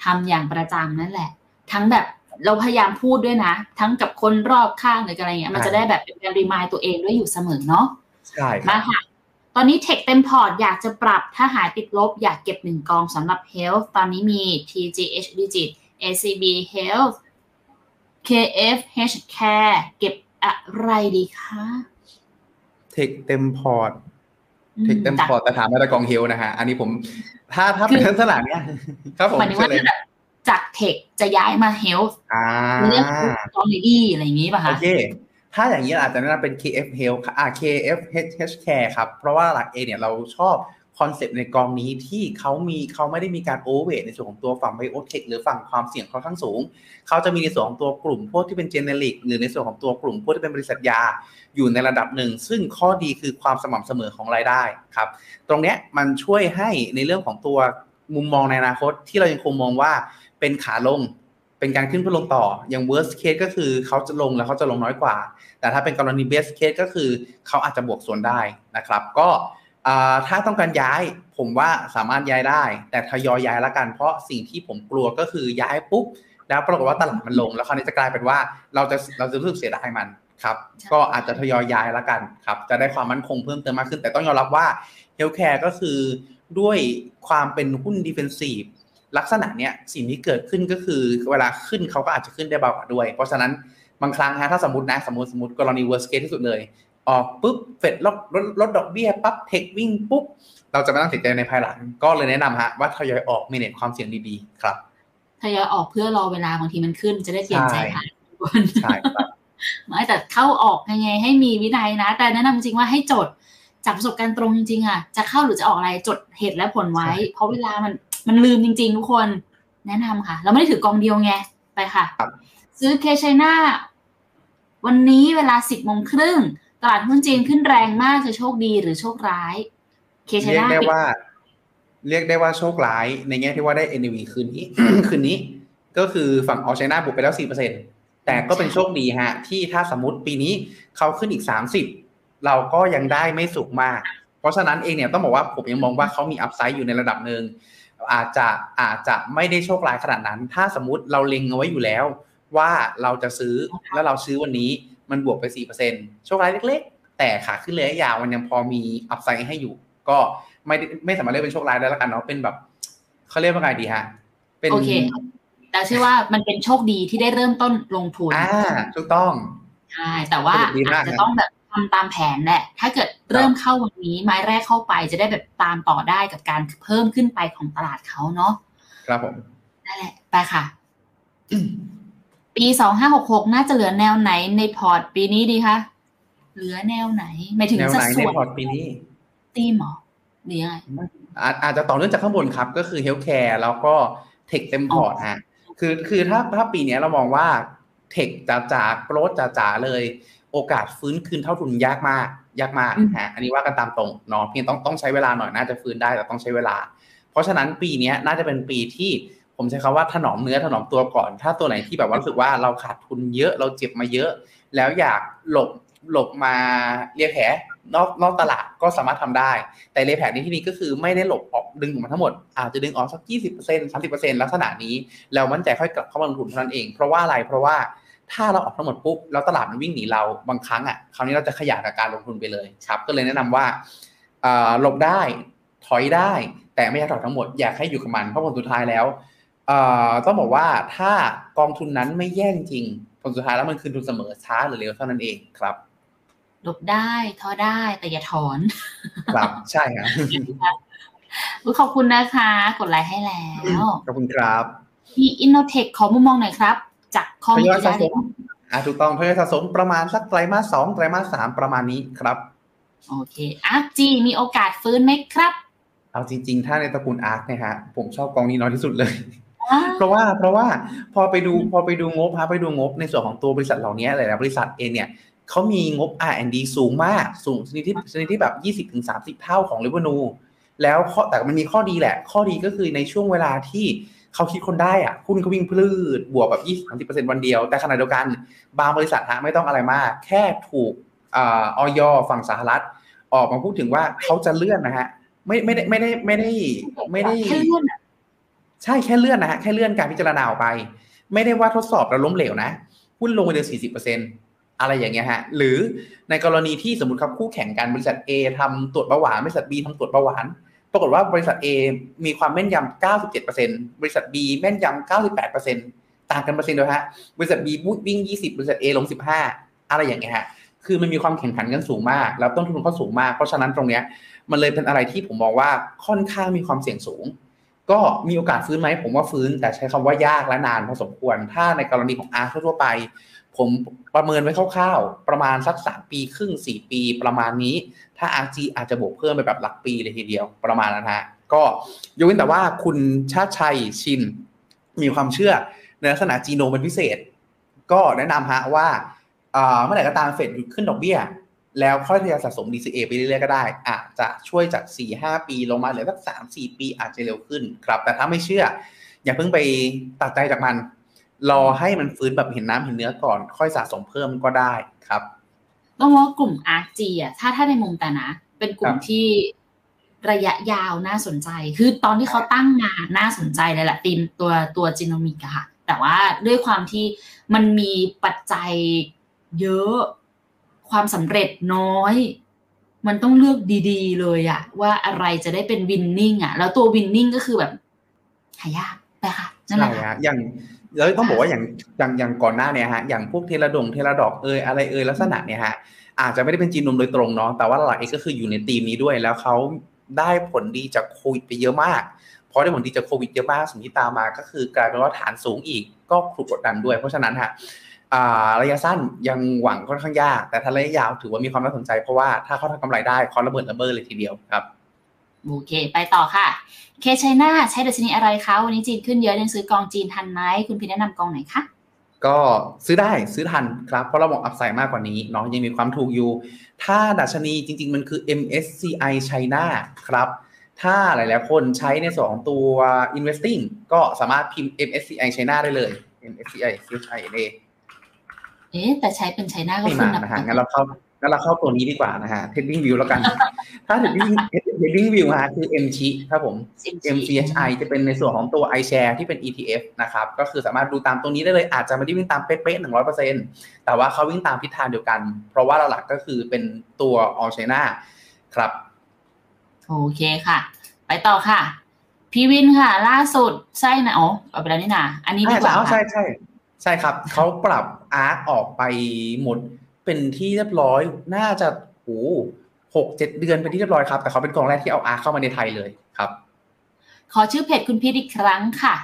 Speaker 3: ทำอย่างประจำนั่นแหละ ทั้งแบบเราพยายามพูดด้วยนะ ทั้งกับคนรอบข้างหรืออะไรเงี้ยมันจะได้แบบเป็นการ remind ตัวเองด้วยอยู่เสมอเนาะ
Speaker 2: ใช่ครับ
Speaker 3: มาค่ะ ตอนนี้ tech เต็มพอร์ตอยากจะปรับถ้าหายติดลบ อยากเก็บหนึ่งกองสำหรับ Health ตอนนี้มี TGH Digit ACB Health KF H Care เก็บอะไรดีคะ
Speaker 2: เทคเต็มพอร์ต
Speaker 3: อื
Speaker 2: เทคเต็ม
Speaker 3: จาก
Speaker 2: พอร์ตแต่ถามมาตะกองเฮลนะฮะอันนี้ผม ถ้าถ้าเป็น
Speaker 3: คือ
Speaker 2: ลักษณะเนี้ยครับผม
Speaker 3: หมายถึงว่า
Speaker 2: เชิญเลย
Speaker 3: แบบจากเทคจะย้ายมา Health
Speaker 2: อ่า
Speaker 3: เรื่องตอนนี้อะไรอย่างนี้ป่ะ
Speaker 2: โอ
Speaker 3: คะ
Speaker 2: เคถ้าอย่างนี้อาจจะแนะนำเป็น KF Health อ่า KF H Care ครับ เพราะว่าหลักเอเนี่ยเราชอบ คอนเซปต์ในกองนี้ที่เขามีเขาไม่ได้มีการ over ในส่วนของตัวฝั่ง biotech หรือฝั่งความเสี่ยงค่อนข้างสูง เขาจะมีในส่วนของตัวกลุ่มพวกที่เป็น generic หรือในส่วนของตัวกลุ่มพวกที่เป็นบริษัทยาอยู่ในระดับหนึ่ง ซึ่งข้อดีคือความสม่ำเสมอของรายได้ครับ ตรงนี้มันช่วยให้ในเรื่องของตัวมุมมองในอนาคตที่เรายังคงมองว่าเป็นขาลงเป็นการขึ้นเพื่อลงต่อ อย่าง worst case ก็คือเขาจะลงแล้วเขาจะลงน้อยกว่า แต่ถ้าเป็นกรณี best case ก็คือเขาอาจจะบวกส่วนได้นะครับ ก็ ถ้าต้องการย้ายผมว่าสามารถย้ายได้ แต่ทยอยย้ายละกัน เพราะสิ่งที่ผมกลัวก็คือย้ายปุ๊บแล้วปรากฏว่าตลาดมันลง แล้วคราวนี้จะกลายเป็นว่าเราจะเราจะรู้สึกเสียดายมันครับ ก็อาจจะทยอยย้ายละกันครับ จะได้ความมั่นคงเพิ่มเติมมากขึ้น แต่ต้องยอมรับว่า healthcare ก็คือด้วยความเป็นหุ้น defensive ลักษณะเนี้ยสิ่งที่เกิดขึ้นก็คือเวลาขึ้นเขาก็อาจจะขึ้นได้เบากว่าด้วย เพราะฉะนั้นบางครั้งฮะถ้าสมมตินะสมมติสมมติกรณี worst case ที่สุดเลย ออกปุ๊บเฟดลดลดลดดอกเบี้ยปั๊บเทควิ่งปุ๊บ เราจะไม่ต้องเสียใจในภายหลัง ก็เลยแนะนำฮะว่าทยอยออกมีเน็ตความเสี่ยงดีๆ ครับ
Speaker 3: ทยอยออกเพื่อรอเวลาบางทีมันขึ้นจะได้เปลี่ยนใจ
Speaker 2: ใช่
Speaker 3: ค่ะทุกคน
Speaker 2: ใช่ครับ
Speaker 3: ไม่แต่เข้าออกยังไงให้มีวินัยนะ แต่แนะนำจริงว่าให้จดจากประสบการณ์ตรงจริงๆอะจะเข้าหรือจะออกอะไรจดเหตุและผลไว้
Speaker 2: ใช่
Speaker 3: เพราะเวลามันมันลืมจริง ๆ ทุกคนแนะนำค่ะ เราไม่ได้ถือกองเดียวไงไปค่ะ
Speaker 2: ครับ
Speaker 3: ซื้อเคชัยนาวันนี้เวลาสิบโมงครึ่ง ตลาดหุ้นจีนขึ้นแรงมากคือโชคดีหรือโชคร้าย เคชัย
Speaker 2: เรียก
Speaker 3: นา
Speaker 2: ได้
Speaker 3: ปิด
Speaker 2: ว่า เรียกได้ว่าโชคร้ายในแง่ที่ว่าได้ NAV คืนนี้คืนนี้ ก็คือฝั่งออชไนนาบวกไปแล้ว4%แต่ก็เป็นโชคดีฮะ ที่ถ้าสมมติปีนี้เขาขึ้นอีก30เราก็ยังได้ไม่สุกมาก เพราะฉะนั้นเองเนี่ยต้องบอกว่าผมยังมองว่าเขามีอัพไซด์อยู่ในระดับหนึ่งอาจจะอาจจะไม่ได้โชคร้ายขนาดนั้น ถ้าสมมติเราเล็งเอาไว้อยู่แล้ว ว่าเราจะซื้อแล้วเราซื้อวันนี้ มันบวกไป 4%โชคร้ายเล็ก ๆ แต่ขาขึ้นระยะยาวมันยังพอมีอัพไซด์ให้อยู่ ก็ไม่ได้ไม่สามารถเรียกเป็นโชคร้ายได้แล้วกันเนาะเป็นแบบเขาเรียกว่าไงดีฮะเป็น
Speaker 3: โอเคแต่เชื่อว่ามันเป็นโชคดีที่ได้เริ่มต้นลงทุน
Speaker 2: อ่าถูกต้อง
Speaker 3: ใช่แต่ว่า
Speaker 2: สนุกดีมา
Speaker 3: อากจจะต้องแบบทำตามแผนแหละ ถ้าเกิดเริ่มเข้าวันนี้ไม้แรกเข้าไปจะได้แบบตามต่อได้กับการเพิ่มขึ้นไปของตลาดเขาเนาะ
Speaker 2: ครับผม
Speaker 3: นั่นแหละ ไปค่ะ ปีสองห้าหกหกน่าจะเหลือแนวไหนในพอร์ตปีนี้ดีคะเหลือแนวไหนหมายถึง
Speaker 2: แนวไห
Speaker 3: นในสั
Speaker 2: ดส่
Speaker 3: วน
Speaker 2: พอร์ตปีนี้
Speaker 3: ธีมเหรอหรือยังไง
Speaker 2: อาจอาจจะต่อเนื่องจากข้างบนครับ ก็คือ healthcare แล้วก็ tech เต็มพอร์ตฮะคือคือถ้าถ้าปีนี้เรามองว่าเทคจ๋าจ๋าโกรดจ๋าจ๋าเลย โอกาสฟื้นคืนเท่าทุนยากมาก ยากมากฮะอันนี้ว่ากันตามตรงเนาะเพียงต้องต้องใช้เวลาหน่อยน่าจะฟื้นได้แต่ต้องใช้เวลา เพราะฉะนั้นปีนี้น่าจะเป็นปีที่ ผมใช้คำว่าถนอมเนื้อถนอมตัวก่อน ถ้าตัวไหนที่แบบว่ารู้สึกว่าเราขาดทุนเยอะเราเจ็บมาเยอะ แล้วอยากหลบหลบมาเรียกแผลนอกนอกตลาดก็สามารถทำได้ แต่เรียกแผลในที่นี้ก็คือไม่ได้หลบออกดึงออกมาทั้งหมด อาจจะดึงออกสัก 20% 30%ลักษณะนี้ แล้วมั่นใจค่อยกลับเข้ามาลงทุนเท่านั้นเอง เพราะว่าอะไร เพราะว่าถ้าเราออกทั้งหมดปุ๊บแล้วตลาดมันวิ่งหนีเราบางครั้งอะคราวนี้เราจะขยายกับการลงทุนไปเลยครับ ก็เลยแนะนำว่าหลบได้ถอยได้ แต่ไม่อยากถอยทั้งหมดอยากให้อยู่กับมันเพราะผลสุดท้ายแล้ว ต้องบอกว่าถ้ากองทุนนั้นไม่แย่จริง ผลสุดท้ายแล้วมันคืนทุนเสมอช้าหรือเร็วเท่านั้นเองครับ
Speaker 3: หลบได้ท้อได้แต่อย่าถอน
Speaker 2: ครับใช่ครับ
Speaker 3: ขอบคุณนะคะ กดไลค์ให้แล้ว
Speaker 2: ขอบคุณครับ
Speaker 3: B-INNOTECH ขอมุมมองหน่อยครับ จากคอม
Speaker 2: พิวเตอร์อ่าถูกต้องทยอยสะสมประมาณสักไตรมาสสองไตรมาสสามประมาณนี้ครับ
Speaker 3: โอเค ARKG มีโอกาสฟื้นไหมครับ
Speaker 2: เอาจริง ๆ ถ้าในตระกูล ARK เนี่ยฮะผมชอบกองนี้น้อยที่สุดเลย เพราะว่าเพราะว่าพอไปดูพอไปดูงบพาไปดูงบในส่วนของตัวบริษัทเหล่านี้หลายๆบริษัทเองเนี่ยเขามีงบ R&D สูงมาก สูงชนิดที่ชนิดที่แบบ 20-30 เท่าของ revenue แล้วข้อแต่มันมีข้อดีแหละ ข้อดีก็คือในช่วงเวลาที่เขาคิดคนได้อะหุ้นเขาวิ่งพลืดบวกแบบ 20-30%วันเดียว แต่ขณะเดียวกัน บางบริษัทฮะไม่ต้องอะไรมาก แค่ถูกออยฝั่งสหรัฐ ออกมาพูดถึงว่าเขาจะเลื่อนนะฮะไม่ไม่ได้ไม่ได้ไม่ได้ไม่ได้ ใช่แค่เลื่อนนะฮะแค่เลื่อนการพิจารณาออกไป ไม่ได้ว่าทดสอบแล้วล้มเหลวนะหุ้นลงไปเดือนสี่สิบเปอร์เซ็นต์อะไรอย่างเงี้ยฮะหรือในกรณีที่สมมติครับคู่แข่งกันบริษัท A ทำตรวจเบาหวานบริษัท B ทำตรวจเบาหวานปรากฏว่าบริษัท A มีความแม่นยำ 97%บริษัท B แม่นยำ 98%ต่างกันเปอร์เซ็นต์ด้วยฮะ บริษัท B วิ่ง 20 บริษัท A ลง 15 อะไรอย่างเงี้ยฮะ คือมันมีความแข่งขันกันสูงมาก แล้วต้นทุนก็สูงมาก เพราะฉะนั้นตรงเนี้ย มันเลยเป็นอะไรที่ผมมองว่าค่อนข้างมีความเสี่ยงสูง ก็มีโอกาสฟื้นไหมผมว่าฟื้น แต่ใช้คำว่ายากและนานพอสมควร ถ้าในกรณีของอาร์ทั่วไป ผมประเมินไว้คร่าวๆ ประมาณสักสามปีครึ่งสี่ปีประมาณนี้ ถ้า RG อาจจะบวกเพิ่มไปแบบหลักปีเลยทีเดียวประมาณนั้นฮะก็ยกเว้นแต่ว่าคุณชาติชัยชิน มีความเชื่อในลักษณะจีโนเป็นพิเศษ ก็แนะนำฮะว่าเมื่อไหร่ก็ตามเฟดหยุดขึ้นดอกเบี้ย แล้วค่อยทยอยสะสม DCA ไปเรื่อยๆก็ได้ อาจจะช่วยจาก 4-5 ปีลงมาเหลือสัก 3-4 ปีอาจจะเร็วขึ้นครับ แต่ถ้าไม่เชื่อ อย่าเพิ่งไปตัดใจจากมัน รอให้มันฟื้นแบบเห็นน้ำเห็นเนื้อก่อน ค่อยสะสมเพิ่มก็ได้ครับ
Speaker 3: ต้องว่ากลุ่มอาร์จีอะถ้าถ้าในมุมแต่นะ เป็นกลุ่มที่ระยะยาวน่าสนใจ คือตอนที่เขาตั้งมาน่าสนใจเลยแหละตีมตัวตัวจีโนมิกอะค่ะ แต่ว่าด้วยความที่มันมีปัจจัยเยอะ ความสำเร็จน้อย มันต้องเลือกดีๆ เลยอะว่าอะไรจะได้เป็นวินนิ่งอะแล้วตัววินนิ่งก็คือแบบหายากไปค่ะ
Speaker 2: นั่นแหละอย่างแล้วต้องบอกว่าอย่างอย่างอย่างก่อนหน้าเนี่ยฮะอย่างพวกเทเลดงเทเลดอกเอยอะไรเอยลักษณะเนี่ยฮะอาจจะไม่ได้เป็นจีนนมโดยตรงเนาะแต่ว่าหลักเองก็คืออยู่ในทีมนี้ด้วยแล้วเขาได้ผลดีจากโควิดไปเยอะมากพอได้ผลดีจากโควิดเยอะมากสิ่งที่ตามมาก็คือกลายเป็นว่าฐานสูงอีกก็ถูกกดดันด้วย เพราะฉะนั้นฮะ ระยะสั้นยังหวังค่อนข้างยาก แต่ถ้าระยะยาวถือว่ามีความน่าสนใจเพราะว่าถ้าเขาทำกำไรได้เขาระเบิดระเบ้อเลยทีเดียวครับ
Speaker 3: โอเค ไปต่อค่ะ เคชัยนาใช้ดัชนีอะไรคะวันนี้จีนขึ้นเยอะยังซื้อกองจีนทันไหมคุณพี่แนะนำกองไหนคะ
Speaker 2: ก็ซื้อได้ซื้อทันครับ เพราะเราบอกอัพไซด์มากกว่านี้เนาะยังมีความถูกอยู่ ถ้าดัชนีจริง ๆ มันคือ MSCI China ครับ ถ้าหลายๆคนใช้ในส่วนของตัว investing ก็สามารถพิมพ์ MSCI China ได้เลย MSCI CHINA
Speaker 3: เอ๊แต่ใช้เป็นไชน่าก็
Speaker 2: ขึ้นนะฮะงั้นเราเข้างั้นเราเข้าตัวนี้ดีกว่านะฮะ trading view แล้วกัน ถ้า trading trading view ฮะคือ M ชิครับผม MCHI จะเป็นในส่วนของตัว iShare ที่เป็น ETF นะครับ ก็คือสามารถดูตามตรงนี้ได้เลยอาจจะไม่ได้วิ่งตามเป๊ะๆหนึ่งร้อยเปอร์เซ็นต์แต่ว่าเขาวิ่งตามทิศทางเดียวกัน เพราะว่าหลักก็คือเป็นตัว All China ครับ
Speaker 3: โอเคค่ะ ไปต่อค่ะ พี่วินค่ะ ล่าสุดใช่นะอ๋อเอาไปแล้วนี่นะอันนี้ดีกว่า
Speaker 2: ใช่ใช่ใช่ ครับเขาปรับอาร์ออกไปหมดเป็นที่เรียบร้อยน่าจะโอ้หกเจ็ดเดือนเป็นที่เรียบร้อยครับ แต่เขาเป็นกองแรกที่เอาอาร์เข้ามาในไทยเลยครับ
Speaker 3: ขอชื่อเพจคุณพีทอีกครั้งค่ะ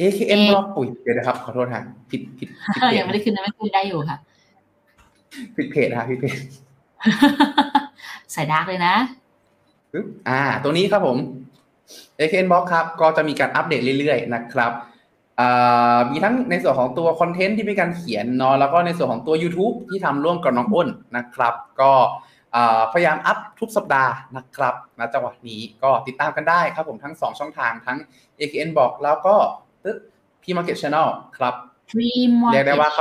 Speaker 2: AKM บล็อกปุ๋ยเดี๋ยวนะครับ ขอโทษฮะผิดผิด
Speaker 3: ผิดเพจยังไม่ได้ขึ้นนะไม่ขึ้นได้อยู่ค่ะ
Speaker 2: ผิดเพจฮะผิดเพจ
Speaker 3: สาย dark เลยนะ
Speaker 2: ปึ๊บอ่า ตัวนี้ครับผม AKN Box ครับ ก็จะมีการอัปเดตเรื่อยๆนะครับอ่า มีทั้งในส่วนของตัวคอนเทนต์ที่มีการเขียนเนาะแล้วก็ในส่วนของตัว YouTube ที่ทำร่วมกับน้องอ้นนะครับ ก็พยายามอัพทุกสัปดาห์นะครับณจังหวะนี้ก็ติดตามกันได้ครับผมทั้ง 2 ช่องทางทั้ง AKN Box แล้วก็ตึ๊ด P Market Channel ครับเรียกได้ว่าค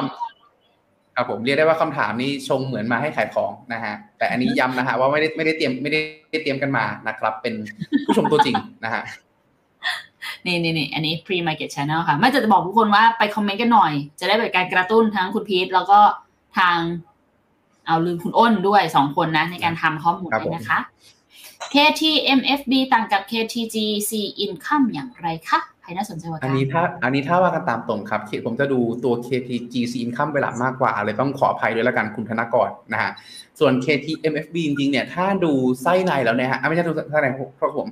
Speaker 2: ำครับผมเรียกได้ว่าคำถามนี้ชงเหมือนมาให้ขายของนะฮะแต่อันนี้ย้ำนะฮะว่าไม่ได้ไม่ได้เตรียมไม่ได้เตรียมกันมานะครับ เป็นผู้ชมตัวจริงนะฮะ
Speaker 3: นี่นี่นี่อันนี้ pre market channel ค่ะไม่จะจะบอกทุกคนว่าไปคอมเมนต์กันหน่อย จะได้เป็นการกระตุ้นทั้งคุณพีทแล้วก็ทาง เอาลืมคุณอ้นด้วยสองคนนะ ในการทำข้อมูล
Speaker 2: ครับ
Speaker 3: นี้
Speaker 2: ผม
Speaker 3: นะคะ KTMFB ต่างกับ KTGC Income อย่างไรคะใครน่าสนใจกว่า
Speaker 2: อั
Speaker 3: กันนี้
Speaker 2: ถ้าอันนี้ถ้าว่ากันตามตรงครับผมจะดูตัว KTGC Income เป็นหลักมากกว่าเลยต้องขออภัยด้วยละกันคุณธนกรนะฮะส่วน KTMFB จริงๆเนี่ยถ้าดูไส้ในแล้วเนี่ยฮะไม่ใช่ดูไส้ในเพราะผม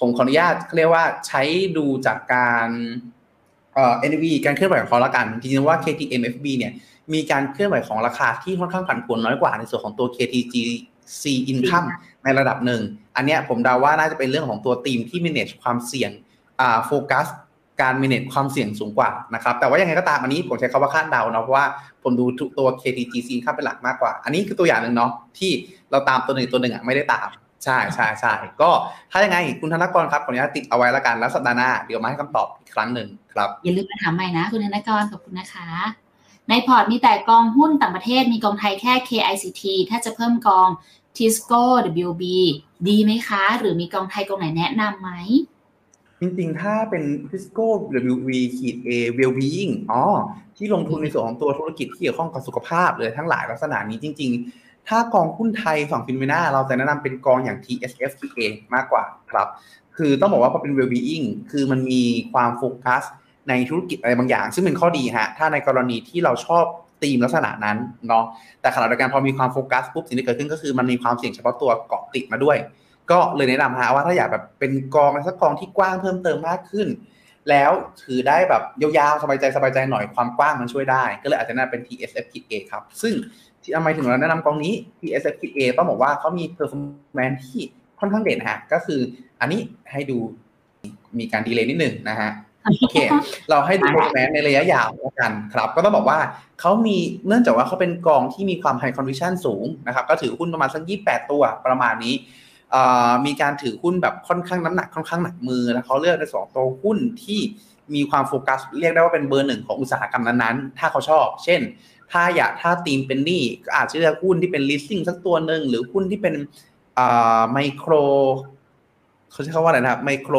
Speaker 2: ผมขออนุญาตเรียกว่าใช้ดูจากการเอ่อ NAV การเคลื่อนไหวของเขาละกันจริงๆว่า KTMFB เนี่ยมีการเคลื่อนไหวของราคาที่ค่อนข้างผันผวนน้อยกว่าในส่วนของตัว KTGC Income ในระดับหนึ่ง อันเนี้ยผมเดาว่าน่าจะเป็นเรื่องของตัวทีมที่ manage ความเสี่ยงอ่าโฟกัสการ manage ความเสี่ยงสูงกว่านะครับ แต่ว่ายังไงก็ตามอันนี้ผมใช้คำว่าคาดเดาเนาะเพราะว่าผมดูตัว KTGC Income เป็นหลักมากกว่า อันนี้คือตัวอย่างหนึ่งเนาะที่เราตามตัวหนึ่งตัวหนึ่งอะไม่ได้ตาม ใช่ใช่ใช่ก็ถ้ายังไงคุณธนกรครับขออนุญาตติดเอาไว้ละกันแล้วสัปดาห์หน้าเดี๋ยวมาให้คำตอบอีกครั้งหนึ่งครับ
Speaker 3: อย่าลืมมาถามใหม่นะ คุณธนกรขอบคุณนะคะ ในพอร์ตมีแต่กองหุ้นต่างประเทศมีกองไทยแค่ KICT ถ้าจะเพิ่มกอง Tisco WB ดีไหมคะ หรือมีกองไทยกองไหนแนะนำไหม
Speaker 2: จริงๆ ถ้าเป็น Cisco WV ขีด A Wellbeing อ๋อ ที่ลงทุนในส่วนของตัวธุรกิจที่เกี่ยวข้องกับสุขภาพเลยทั้งหลายลักษณะนี้จริง ๆ ถ้ากองหุ้นไทยฝั่งฟินเมนาเราจะแนะนำเป็นกองอย่าง TSF TA มากกว่าครับ คือต้องบอกว่าพอเป็น Wellbeing คือมันมีความโฟกัสในธุรกิจอะไรบางอย่าง ซึ่งเป็นข้อดีฮะถ้าในกรณีที่เราชอบธีมลักษณะนั้นเนาะแต่ขณะเดียวกันพอมีความโฟกัสปุ๊บสิ่งที่เกิดขึ้นก็คือมันมีความเสี่ยงเฉพาะตัวเกาะติดมาด้วย ก็เลยแนะนำฮะว่าถ้าอยากแบบเป็นกองสักกองที่กว้างเพิ่มเติมมากขึ้น แล้วถือได้แบบยาวๆสบายใจสบายใจหน่อยความกว้างมันช่วยได้ ก็เลยอาจจะนะนำเป็น T S F K ครับ ซึ่ง ที่ทำไมถึงเราแนะนำกองนี้ TSF Kit A ต้องบอกว่าเขามี performance ที่ค่อนข้างเด่นฮะ ก็คืออันนี้ให้ดูมีการดีเลย์นิดหนึ่งนะฮะโอเค เราให้ดู performance ในระยะยาวแล้วกันครับ ก็ต้องบอกว่าเขามีเนื่องจากว่าเขาเป็นกองที่มีความ high conviction สูงนะครับ ก็ถือหุ้นประมาณสัก28 ตัวประมาณนี้เอ่อมีการถือหุ้นแบบค่อนข้างน้ำหนักค่อนข้างหนักมือ แล้วเขาเลือกในสองตัวหุ้นที่มีความโฟกัสเรียกได้ว่าเป็นเบอร์หนึ่งของอุตสาหกรรมนั้นๆ ถ้าเขาชอบ เช่น ถ้าอยากถ้าทีมเป็นหนี้ก็อาจจะเลือกหุ้นที่เป็น leasing สักตัวหนึ่งหรือหุ้นที่เป็นอ่าไมโครเขาใช้คำว่าอะไรนะครับไมโคร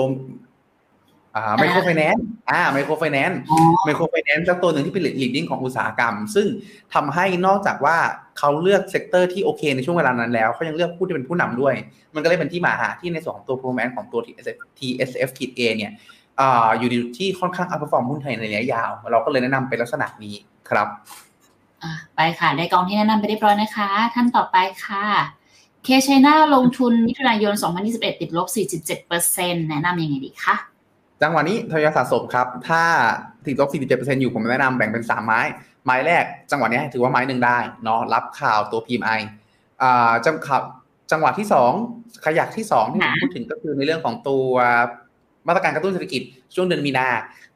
Speaker 2: อ่า microfinance อ่า microfinance
Speaker 3: อ๋อ
Speaker 2: microfinance สักตัวหนึ่งที่เป็น leading ของอุตสาหกรรม ซึ่งทำให้นอกจากว่าเขาเลือก sector ที่โอเคในช่วงเวลานั้นแล้วเขายังเลือกผู้ที่เป็นผู้นำด้วย มันก็เลยเป็นที่มาหาที่ในส่วนของตัว performance ของตัว TSF TSF Kit A เนี่ยอ่าอยู่ในที่ค่อนข้าง outperform หุ้นไทยในระยะยาว เราก็เลยแนะนำเป็นลักษณะนี้ครับ
Speaker 3: อะ ไปค่ะ ได้กองที่แนะนำไปเรียบร้อยนะคะ ท่านต่อไปค่ะเคชัยนาลงทุนมิถุนายน 2021 ติดลบ 47%แนะนำยังไงดีคะ
Speaker 2: จังหวะนี้ทยอยสะสมครับ ถ้าติดลบ 47%อยู่ผมแนะนำแบ่งเป็น 3 ไม้ ไม้แรก จังหวะนี้ถือว่าไม้หนึ่งได้เนาะรับข่าวตัว PMI อ่าจังข่าวจังหวะที่ 2 ขยักที่2ที่ผมพูดถึงก็คือในเรื่องของตัวมาตรการกระตุ้นเศรษฐกิจช่วงเดือนมีนา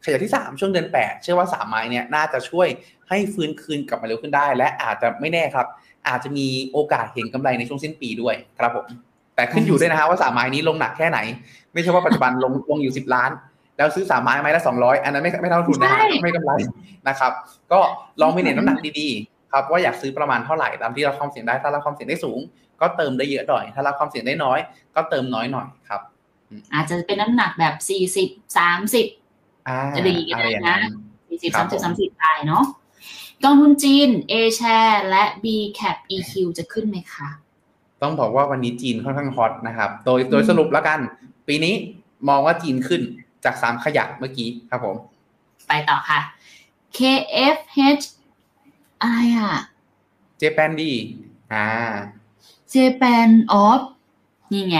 Speaker 2: ขยักที่ 3 ช่วงเดือน 8 เชื่อว่า 3 ไม้เนี่ยน่าจะช่วยให้ฟื้นคืนกลับมาเร็วขึ้นได้ และอาจจะไม่แน่ครับ อาจจะมีโอกาสเห็นกำไรในช่วงสิ้นปีด้วยครับผม แต่ขึ้นอยู่ด้วยนะฮะว่าสามไม้นี้ลงหนักแค่ไหน ไม่ใช่ว่าปัจจุบันลงลงอยู่สิบล้าน แล้วซื้อสามไม้ไม้ละสองร้อยอันนั้นไม่ไม่เท่าทุนนะฮะ
Speaker 3: ใช่
Speaker 2: ไม่กำไรนะครับ ก็ลองไปเน็ตน้ำหนักดีๆครับว่าอยากซื้อประมาณเท่าไหร่ตามที่เราความเสี่ยงได้ถ้าเราความเสี่ยงได้สูง ก็เติมได้เยอะหน่อย ถ้าเราความเสี่ยงได้น้อย ก็เติมน้อยหน่อยครับ
Speaker 3: อาจจะเป็นน้ำหนักแบบ40 30
Speaker 2: อ่า
Speaker 3: จะดีก็ได้นะ
Speaker 2: อะไรอย่างนั้น
Speaker 3: 40
Speaker 2: ครับผม
Speaker 3: 30 30ได้เนาะกองทุนจีน A share และ B cap EQ จะขึ้นไหมคะ
Speaker 2: ต้องบอกว่าวันนี้จีนค่อนข้างฮอตนะครับ โดยโดยสรุปแล้วกัน ปีนี้มองว่าจีนขึ้นจากสามขยักเมื่อกี้ครับผม
Speaker 3: ไปต่อค่ะ KFH อะไรอะ
Speaker 2: เจแปนดีอ่า
Speaker 3: Japan of นี่ไง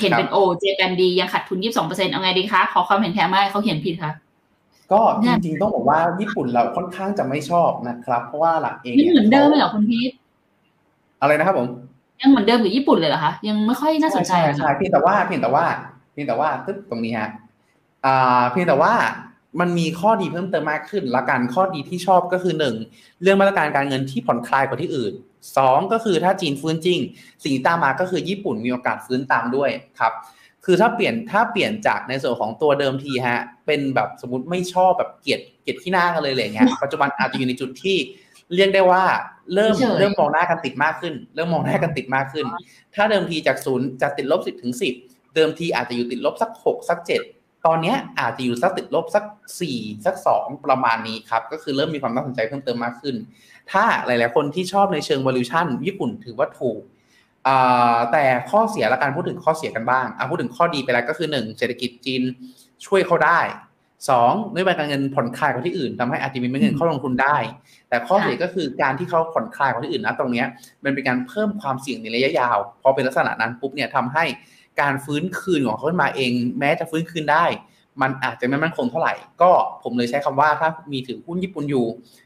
Speaker 3: เห็นเป็น
Speaker 2: ครับ
Speaker 3: O Japan D ยังขาดทุน22%เอาไงดีคะ ขอความเห็นแท้ไม่เขาเขียนผิดค่ะ
Speaker 2: ก็
Speaker 3: เนี่
Speaker 2: จ
Speaker 3: ย
Speaker 2: ริงๆต้องบอกว่าญี่ปุ่นเราค่อนข้างจะไม่ชอบนะครับ เพราะว่าหลักเอง
Speaker 3: ไม่
Speaker 2: ย
Speaker 3: เหมือนเดิมเลยเหรอคุณพีท
Speaker 2: อะไรนะครับผม
Speaker 3: ยังเหมือนเดิมกับญี่ปุ่นเลยเหรอคะยังไม่ค่อยน่าสนใจ
Speaker 2: ใช่
Speaker 3: เหรอ
Speaker 2: ใช่
Speaker 3: คะ
Speaker 2: เพียงแต่ว่าเพียงแต่ว่าเพียงแต่ว่าตึ๊บตรงนี้ฮะอ่าเพียงแต่ว่ามันมีข้อดีเพิ่มเติมมากขึ้น ละกันข้อดีที่ชอบก็คือหนึ่งเรื่องมาตรการการเงินที่ผ่อนคลายกว่าที่อื่นสองก็คือถ้าจีนฟื้นจริง สิ่งที่ตามมาก็คือญี่ปุ่นมีโอกาสฟื้นตามด้วยครับ คือถ้าเปลี่ยนถ้าเปลี่ยนจากในส่วนของตัวเดิมทีฮะ เป็นแบบสมมติไม่ชอบแบบเกลียดเกลียดที่หน้ากันเลยอะไรเงี้ยปัจจุบันอาจจะอยู่ในจุดที่เรียกได้ว่าเริ่ม
Speaker 3: เฉยๆ
Speaker 2: เริ่มมองหน้ากันติดมากขึ้น เริ่มมองหน้ากันติดมากขึ้น ถ้าเดิมทีจากศูนย์จะติดลบสิบถึงสิบเดิมทีอาจจะอยู่ติดลบสักหกสักเจ็ดตอนเนี้ยอาจจะอยู่สักติดลบสักสี่สักสองประมาณนี้ครับ ก็คือเริ่มมีความน่าสนใจเพิ่มเติมมากขึ้น ถ้าหลาย ๆ คนที่ชอบในเชิง valuation ญี่ปุ่นถือว่าถูกอ่าแต่ข้อเสียละกันพูดถึงข้อเสียกันบ้างอะพูดถึงข้อดีไปแล้วก็คือหนึ่งเศรษฐกิจจีนช่วยเขาได้สองนโยบายการเงินผ่อนคลายกว่าที่อื่นทำให้อาจจะมีเงินเข้าลงทุนได้ แต่ข้อเสียก็คือการที่เขาผ่อนคลายกว่าที่อื่นนะตรงเนี้ยมันเป็นการเพิ่มความเสี่ยงในระยะยาว พอเป็นลักษณะนั้นปุ๊บเนี่ยทำให้การฟื้นคืนของเขาขึ้นมาเอง แม้จะฟื้นคืนได้ มันอาจจะไม่มั่นคงเท่าไหร่ ก็ผมเลยใช้คำว่าถ้ามีถือหุ้นญี่ปุ่นอยู่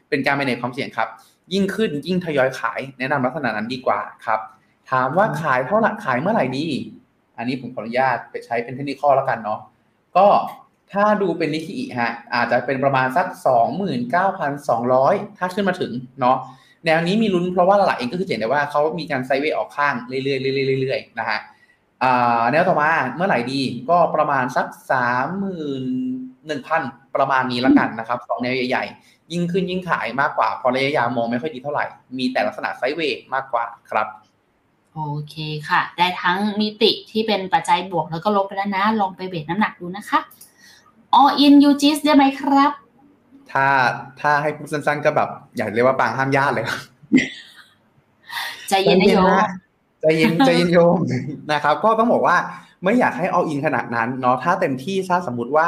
Speaker 2: เป็นการ manage ความเสี่ยงครับ ยิ่งขึ้นยิ่งทยอยขาย แนะนำลักษณะนั้นดีกว่าครับ ถามว่าขายเท่าไหร่ขายเมื่อไหร่ดี อันนี้ผมขออนุญาตไปใช้เป็นเทคนิคแล้วกันเนาะก็ถ้าดูเป็นนิคิอิฮะอาจจะเป็นประมาณสัก 29,200 ถ้าขึ้นมาถึงเนาะแนวนี้มีลุ้นเพราะว่าหลักๆเองก็คือเห็นได้ว่าเขามีการไซด์เวย์ออกข้างเรื่อยๆเรื่อยๆเรื่อยๆนะฮะอ่าแนวต่อมาเมื่อไหร่ดีก็ประมาณสัก 31,000 ประมาณนี้ละกันนะครับสองแนวใหญ่ๆ ยิ่งขึ้นยิ่งขายมากกว่าเพอระยะยาวมองไม่ค่อยดีเท่าไหร่ มีแต่ลักษณะไซด์เวย์มากกว่าครับ
Speaker 3: โอเคค่ะ ได้ทั้งมิติที่เป็นปัจจัยบวกแล้วก็ลบไปแล้วนะ ลองไปเบรน้ำหนักดูนะคะ all in u g i s ได้ไหมครับ
Speaker 2: ถ้าถ้าให้พูดสั้นๆก็แบบ อยากเรียกว่าปางห้ามญาติเลยครับ
Speaker 3: ใจเย็นนะโยม
Speaker 2: ใจเย็นใจเย็นโยมนะครับ ก็ต้องบอกว่าไม่อยากให้ all in ขนาดนั้นเนาะถ้าเต็มที่ถ้าสมมติว่า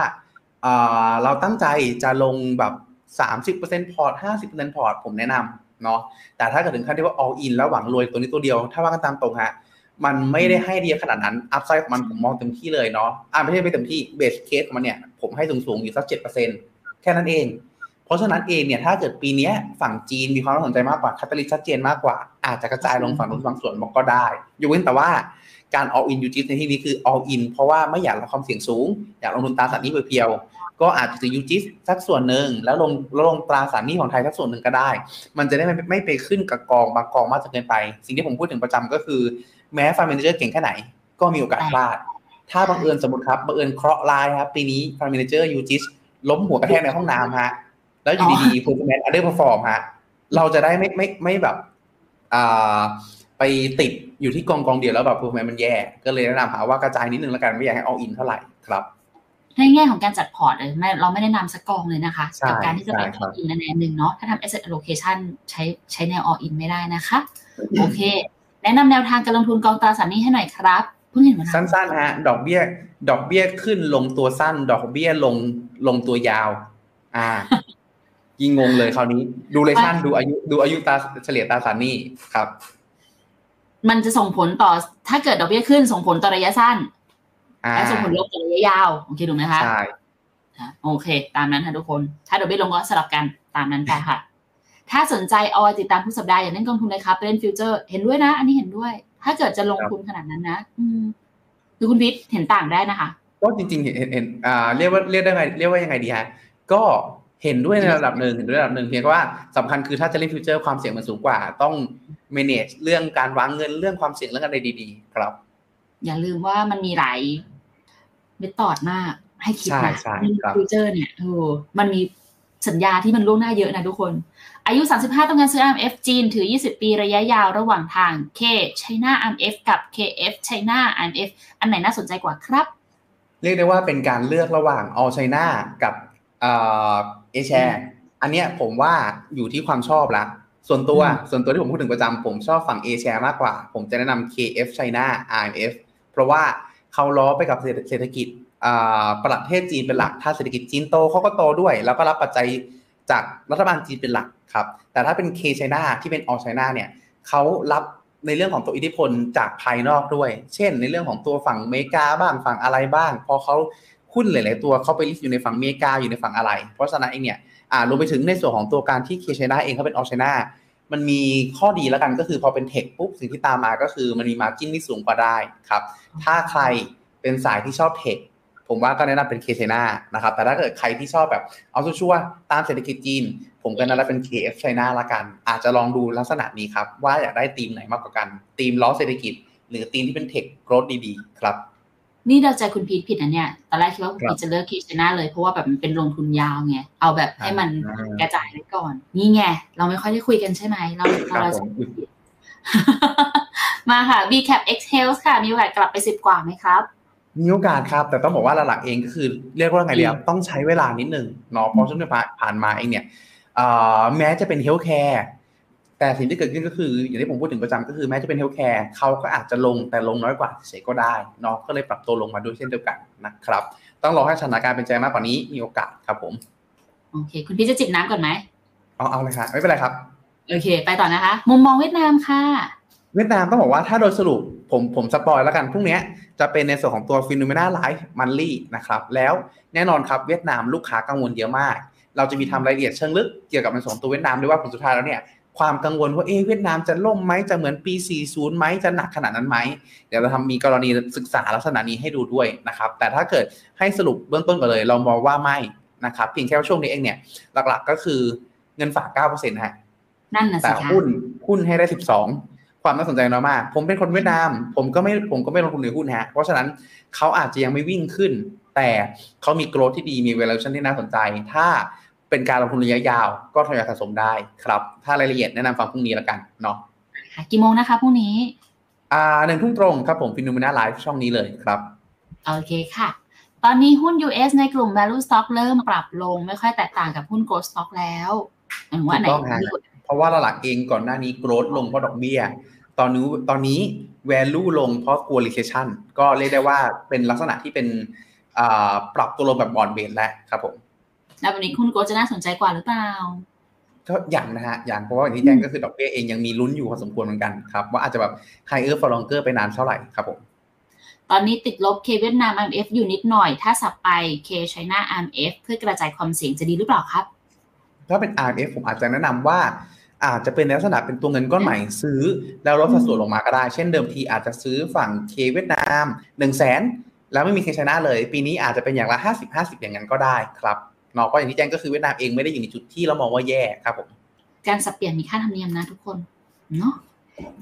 Speaker 2: เอ่อเราตั้งใจจะลงแบบ สามสิบเปอร์เซ็นต์พอร์ตห้าสิบเปอร์เซ็นต์พอร์ตผมแนะนำเนาะแต่ถ้าเกิดถึงขั้นที่ว่า all in แล้วหวังรวยตัวนี้ตัวเดียว ถ้าว่ากันตามตรงฮะมันไม่ได้ ideal ขนาดนั้น upside ของมันผมมองเต็มที่เลยเนาะอ่าไม่ใช่ไม่เต็มที่ base case ของมันเนี่ยผมให้สูงๆอยู่สักเจ็ดเปอร์เซ็นต์แค่นั้นเอง เพราะฉะนั้นเองเนี่ยถ้าเกิดปีเนี้ยฝั่งจีนมีความน่าสนใจมากกว่าคาตาลิสชัดเจนมากกว่า อาจจะกระจายลงฝั่งนู้นบางส่วนบอกก็ได้ยกเว้นแต่ว่าการ all in ยูจิในที่นี้คือ all in เพราะว่าไม่อยากรับความเสี่ยงสูง อยากลงทุนตราสารหนี้เพียวๆ ก็อาจจะซื้อยูจิสสักส่วนหนึ่งแล้วลงแล้วลงตราสารหนี้ของไทยสักส่วนหนึ่งก็ได้ มันจะได้ไม่ไม่ไปขึ้นกับกองบางกองมากจนเกินไป สิ่งที่ผมพูดถึงประจำก็คือ แม้ฟาร์ม m ม n เจอร์เก่งแค่ไหน ก็มีโอกาสพลาด ถ้าบังเอิญสมมติครับบังเอิญเคราะห์ร้ายครับปีนี้ฟาร์ม m ม n เจอร์ยูจิสล้มหัวกระแทกในห้องน้ำฮะ แล้วอยู่ดีๆ performance under perform ฮะ เราจะได้ไม่ไม่ไม่แบบอ่าไปติดอยู่ที่กองกองเดียวแล้วแบบ performance มันแย่ ก็เลยแนะนำหาว่ากระจายนิดนึงแล้วกันไม่อยากให้ all in เท่าไหร่ครับ
Speaker 3: ในแง่ของการจัดพอร์ตเลยไม่เราไม่แนะนำสักกองเลยนะคะ
Speaker 2: ใช่
Speaker 3: กับการที่จะเป็น
Speaker 2: ใช่ครับ
Speaker 3: all in แนวหนึ่งเนาะถ้าทำ asset allocation ใช้ใช้แนว all in ไม่ได้นะคะ โอเค แนะนำแนวทางการลงทุนกองตราสารหนี้ให้หน่อยครับเพิ่งเห็นมานะ
Speaker 2: สั้นๆฮะดอกเบี้ย ดอกเบี้ยขึ้นลงตัวสั้น ดอกเบี้ยลงลงตัวยาว อ่า ยิ่งงงเลยคราวนี้ duration ดูอายุดูอายุตราเฉลี่ยตราสารหนี้ครับ
Speaker 3: มันจะส่งผลต่อถ้าเกิดดอกเบี้ยขึ้นส่งผลต่อระยะสั้น
Speaker 2: อ่า
Speaker 3: และส่งผลลบต่อระยะยาวโอเคถูกไหมคะ
Speaker 2: ใช่
Speaker 3: อะโอเค ตามนั้นค่ะทุกคน ถ้าดอกเบี้ยลงก็สลับกันตามนั้นไปค่ะ ถ้าสนใจออยติดตามทุกสัปดาห์อย่าเล่นกองทุนเลยครับไปเล่นฟิวเจอร์ เห็นด้วยนะ อันนี้เห็นด้วย ถ้าเกิดจะลงทุนขนาดนั้นนะอืมคือคุณพีทเห็นต่างได้นะคะ
Speaker 2: ก็จริง ๆ เห็นเห็นเห็นอ่าเรียกว่าเรียกได้ไงเรียกว่ายังไงดีฮะก็เห็นด้วยในระดับหนึ่งเห็นด้วยในระดับหนึ่งเพียงแต่ว่าสำคัญคือถ้าจะเล่นฟิวเจอร์ความเสี่ยงมันสูงกว่า ต้อง manage เรื่องการวางเงินเรื่องความเสี่ยงเรื่องอะไรดี ๆ ครับ
Speaker 3: อย่าลืมว่ามันมีหลาย method มาก ให้คิด
Speaker 2: ใช่
Speaker 3: นะ
Speaker 2: ใช่
Speaker 3: ใน
Speaker 2: ครับ
Speaker 3: ฟิวเจอร์เนี่ยเออมันมีสัญญาที่มันล่วงหน้าเยอะนะทุกคน อายุ 35 ต้องการซื้อ RMF จีน ถือ 20 ปีระยะยาวระหว่างทาง K China RMF กับ KF China RMF อันไหนน่าสนใจกว่าครับ
Speaker 2: เรียกได้ว่าเป็นการเลือกระหว่าง All China กับเอ่อเอแชร์อันเนี้ยผมว่าอยู่ที่ความชอบละ ส่วนตัว
Speaker 3: อืม
Speaker 2: ส่วนตัวที่ผมพูดถึงประจำผมชอบฝั่ง A share มากกว่า ผมจะแนะนำ KF China RMF เพราะว่า เขาล้อไปกับเศรษฐกิจประเทศจีนเป็นหลัก ถ้าเศรษฐกิจจีนโตเขาก็โตด้วย แล้วก็รับปัจจัยจากรัฐบาลจีนเป็นหลักครับ แต่ถ้าเป็น K China ที่เป็น All China เนี่ยเขารับในเรื่องของตัวอิทธิพลจากภายนอกด้วย เช่น ในเรื่องของตัวฝั่งเมกาบ้างฝั่งอะไรบ้าง พอเขาหุ้นหลาย ๆ ตัวเขาไป list อยู่ในฝั่งเมกาอยู่ในฝั่งอะไร เพราะฉะนั้นเองเนี่ยรวมไปถึงในส่วนของตัวการที่ K China เองเขาเป็น All China มันมีข้อดีแล้วกันก็คือพอเป็น tech ปุ๊บสิ่งที่ตามมาก็คือมันมี margin ที่สูงกว่าได้ครับถ้าใครเป็นสายที่ชอบ techผมว่าก็แนะนำเป็น K China นะครับ แต่ถ้าเกิดใครที่ชอบแบบเอาชัวร์ๆตามเศรษฐกิจจีน ผมก็แนะนำเป็น KF China ละกัน อาจจะลองดูลักษณะนี้ครับ ว่าอยากได้ธีมไหนมากกว่ากันธีมล้อเศรษฐกิจ หรือธีมที่เป็น tech growth ดีๆ ครับ
Speaker 3: นี่เราเข้าใจคุณพีทผิดนะเนี่ย ตอนแรกคิดว่าคุณ
Speaker 2: ครับ
Speaker 3: พีทจะเลิก K China เลย เพราะว่าแบบมันเป็นลงทุนยาวไง เอาแบบให้มัน
Speaker 2: อ่า
Speaker 3: กระจายไว้ก่อน นี่ไง เราไม่ค่อยได้คุยกันใช่ไหม เรา
Speaker 2: ครั
Speaker 3: เรา
Speaker 2: บ
Speaker 3: จะ
Speaker 2: ผม
Speaker 3: มาค่ะ B cap X Health ค่ะ มีโอกาสกลับไปสิบกว่าไหมครับ
Speaker 2: มีโอกาสครับ แต่ต้องบอกว่าหลักๆเองก็คือเรียกว่าไงเรียบต้องใช้เวลานิดนึงเนาะเพราะช่วงที่ผ่านมาเองเนี่ยเอ่อแม้จะเป็น healthcare แต่สิ่งที่เกิดขึ้นก็คือ อย่างที่ผมพูดถึงประจำก็คือแม้จะเป็น healthcare เขาก็อาจจะลงแต่ลงน้อยกว่าเฉยๆก็ได้เนาะก็เลยปรับตัวลงมาด้วยเช่นเดียวกันนะครับ ต้องรอให้สถานการณ์เป็นใจมากกว่านี้มีโอกาสครับผม
Speaker 3: โอเค คุณพีทจะจิบน้ำก่อนไหม
Speaker 2: เอาเอาเลยครับไม่เป็นไรครับ
Speaker 3: โอเค ไปต่อนะคะ มุมมองเวียดนามค่ะ
Speaker 2: เวียดนามต้องบอกว่าถ้าโดยสรุปผมผม spoil แล้วกันพรุ่งเนี้ยจะเป็นในส่วนของตัว FINNOMENA live monthly นะครับแล้วแน่นอนครับเวียดนามลูกค้ากังวลเยอะมาก เราจะมีทำรายละเอียดเชิงลึกเกี่ยวกับในส่วนของตัวเวียดนามด้วยว่าผลสุดท้ายแล้วเนี่ย ความกังวลว่าเอ๊ะเวียดนามจะล่มไหมจะเหมือนปี 40 ไหมจะหนักขนาดนั้นไหมเดี๋ยวเราทำมีกรณีศึกษาลักษณะนี้ให้ดูด้วยนะครับ แต่ถ้าเกิดให้สรุปเบื้องต้นก่อนเลย เรามองว่าไม่นะครับเพียงแค่ว่าช่วงนี้เองเนี่ย หลักๆก็คือเงินฝาก9%นะฮะ
Speaker 3: นั่นน่ะ
Speaker 2: แต่
Speaker 3: สิคะ
Speaker 2: หุ้นหุ้นให้ได้ 12 ความน่าสนใจน้อยมาก ผมเป็นคนเวียดนาม ผมก็ไม่ผมก็ไม่ลงทุนในหุ้นฮะเพราะฉะนั้นเขาอาจจะยังไม่วิ่งขึ้น แต่เขามีโกรธที่ดีมี valuation ที่น่าสนใจ ถ้า เป็นการลงทุนระยะยาว ก็ทยอยสะสมได้ครับ ถ้ารายละเอียดแนะนำฟังพรุ่งนี้แล้วกันเนาะ
Speaker 3: ค่ะกี่โมงนะคะพรุ่งนี้
Speaker 2: อ่าหนึ่งทุ่มตรงครับผมฟิน o ูมินาไลฟ์ช่องนี้เลยครับ
Speaker 3: โอเคค่ะ ตอนนี้หุ้น US ในกลุ่ม value stock เริ่มปรับลง ไม่ค่อยแตกต่างกับหุ้น growth stock แล้วหมายถึงว่าอันไหน
Speaker 2: ถูกต้องฮะ
Speaker 3: ดีกว่า
Speaker 2: เพราะว่าหลักๆเองก่อนหน้านี้โกรธลงเพราะดอกเบี้ยตอนนี้ตอนนี้ value ลงเพราะกลัว recession ก็เรียกได้ว่าเป็นลักษณะที่เป็นอ่าปรับตัวลงแบบบอลเบนแล้วครับผม
Speaker 3: แล้ววันนี้หุ้น growth จะน่าสนใจกว่าหรือเปล่า
Speaker 2: ก็อย่างนะฮะอย่างเพราะว่าอย่างที่แจ้งก็คือดอกเบี้ยเองยังมีลุ้นอยู่พอสมควรเหมือนกันครับ ว่าอาจจะแบบ higher for longer ไปนานเท่าไหร่ครับผม
Speaker 3: ตอนนี้ติดลบ K เวียดนาม IMF อยู่นิดหน่อย ถ้าสับไป K China IMF เพื่อกระจายความเสี่ยงจะดีหรือเปล่าครับ
Speaker 2: ถ้าเป็น RMF ผมอาจจะแนะนำว่า อาจจะเป็นในลักษณะเป็นตัวเงินก้อนใหม่ซื้อ แล้วลดสัดส่วนลงมาก็ได้ เช่นเดิมทีอาจจะซื้อฝั่งเคเวียดนาม1นึ่งแสนแล้วไม่มีเคชนะเลย ปีนี้อาจจะเป็นอย่างละ 50 50 อย่างนั้นก็ได้ครับ เนาะเพราะอย่างที่แจ้งก็คือเวียดนามเองไม่ได้อยู่ในจุดที่เรามองว่าแย่ครับผม
Speaker 3: การสับเปลี่ยนมีค่าธรรมเนียมนะทุกคนเนาะ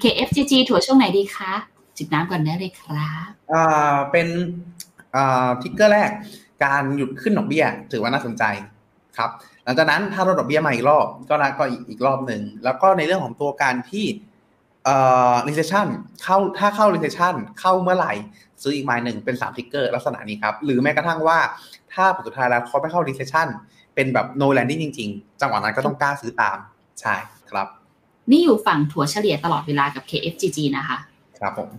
Speaker 3: KFGG ถั่วช่วงไหนดีคะจิบน้ำก่อนได้เลยครับ
Speaker 2: อ่าเป็นอ่าทิกเกอร์แรก การหยุดขึ้นดอกเบี้ย ถือว่าน่าสนใจครับ หลังจากนั้นถ้าลดดอกเบี้ยมาอีกรอบก็นะก็อีกอีกรอบหนึ่งแล้วก็ในเรื่องของตัวการที่ เอ่อ recession เข้าถ้าเข้า recession เข้าเมื่อไหร่ซื้ออีกไม้หนึ่งเป็น3ทิกเกอร์ลักษณะนี้ครับ หรือแม้กระทั่งว่าถ้าผลสุดท้ายแล้วเขาไม่เข้า recession เป็นแบบ no landing จริง ๆ จังหวะนั้นก็ต้องกล้าซื้อตาม ใช่ครับ
Speaker 3: นี่อยู่ฝั่งถั่วเฉลี่ยตลอดเวลากับ KFGG นะคะ
Speaker 2: ครับผม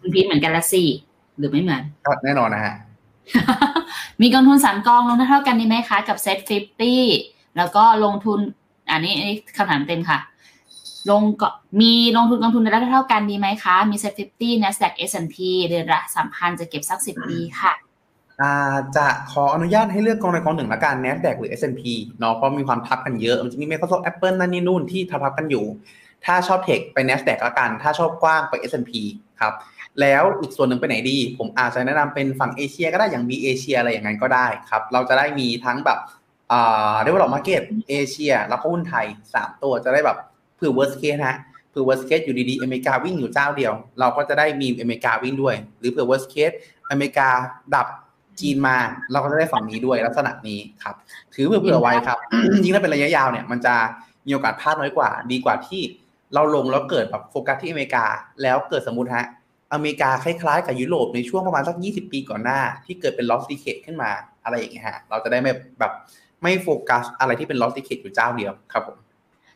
Speaker 3: คุณพีทเหมือนกันละสิหรือไม่เหมือน
Speaker 2: ก็แน่นอนนะฮะ
Speaker 3: มีกองทุนสามกองลงเท่าๆกันดีไหมคะกับ Set 50แล้วก็ลงทุนอันนี้อันนี้คำถามเต็มค่ะ ลงก็มีลงทุนกองทุนในระดับเท่ากันดีไหมคะ มี Set 50 NASDAQ S&P เดือนละสามพันจะเก็บสักสิบปีค่ะ
Speaker 2: อ่าจะขออนุญาตให้เลือกกองใดกองหนึ่งละกัน NASDAQ หรือ S&P เนาะเพราะมีความทับกันเยอะ มันจะมี Microsoft Apple นั่นนี่นู่นที่ทับทับกันอยู่ ถ้าชอบ tech ไป NASDAQ ละกัน ถ้าชอบกว้างไป S&P ครับ แล้วอีกส่วนหนึ่งไปไหนดี ผมอาจจะแนะนำเป็นฝั่งเอเชียก็ได้อย่าง B เอเชียอะไรอย่างนั้นก็ได้ครับ เราจะได้มีทั้งแบบอ่าเรียกว่า stock market เอเชียแล้วก็หุ้นไทย 3 ตัวจะได้แบบ เผื่อ worst case นะฮะเผื่อ worst case อยู่ดีๆอเมริกาวิ่งอยู่เจ้าเดียว เราก็จะได้มีอเมริกาวิ่งด้วย หรือเผื่อ worst case อเมริกาดับจีนมาเราก็จะได้ฝั่งนี้ด้วยลักษณะนี้ครับ ถือเผื่อๆไว้ครับยิ่งถ้าเป็นระยะยาวเนี่ย มันจะมีโอกาสพลาดน้อยกว่า ดีกว่าที่เราลงแล้วเกิดแบบโฟกัสที่อเมริกา แล้วเกิดสมมติฮะอเมริกาคล้ายๆกับยุโรปในช่วงประมาณสัก 20 ปีก่อนหน้า ที่เกิดเป็น loss decade ขึ้นมาอะไรอย่างเงี้ยฮะเราจะได้ไม่แบบไม่โฟกัสอะไรที่เป็น loss decade อยู่เจ้าเดียวครับผม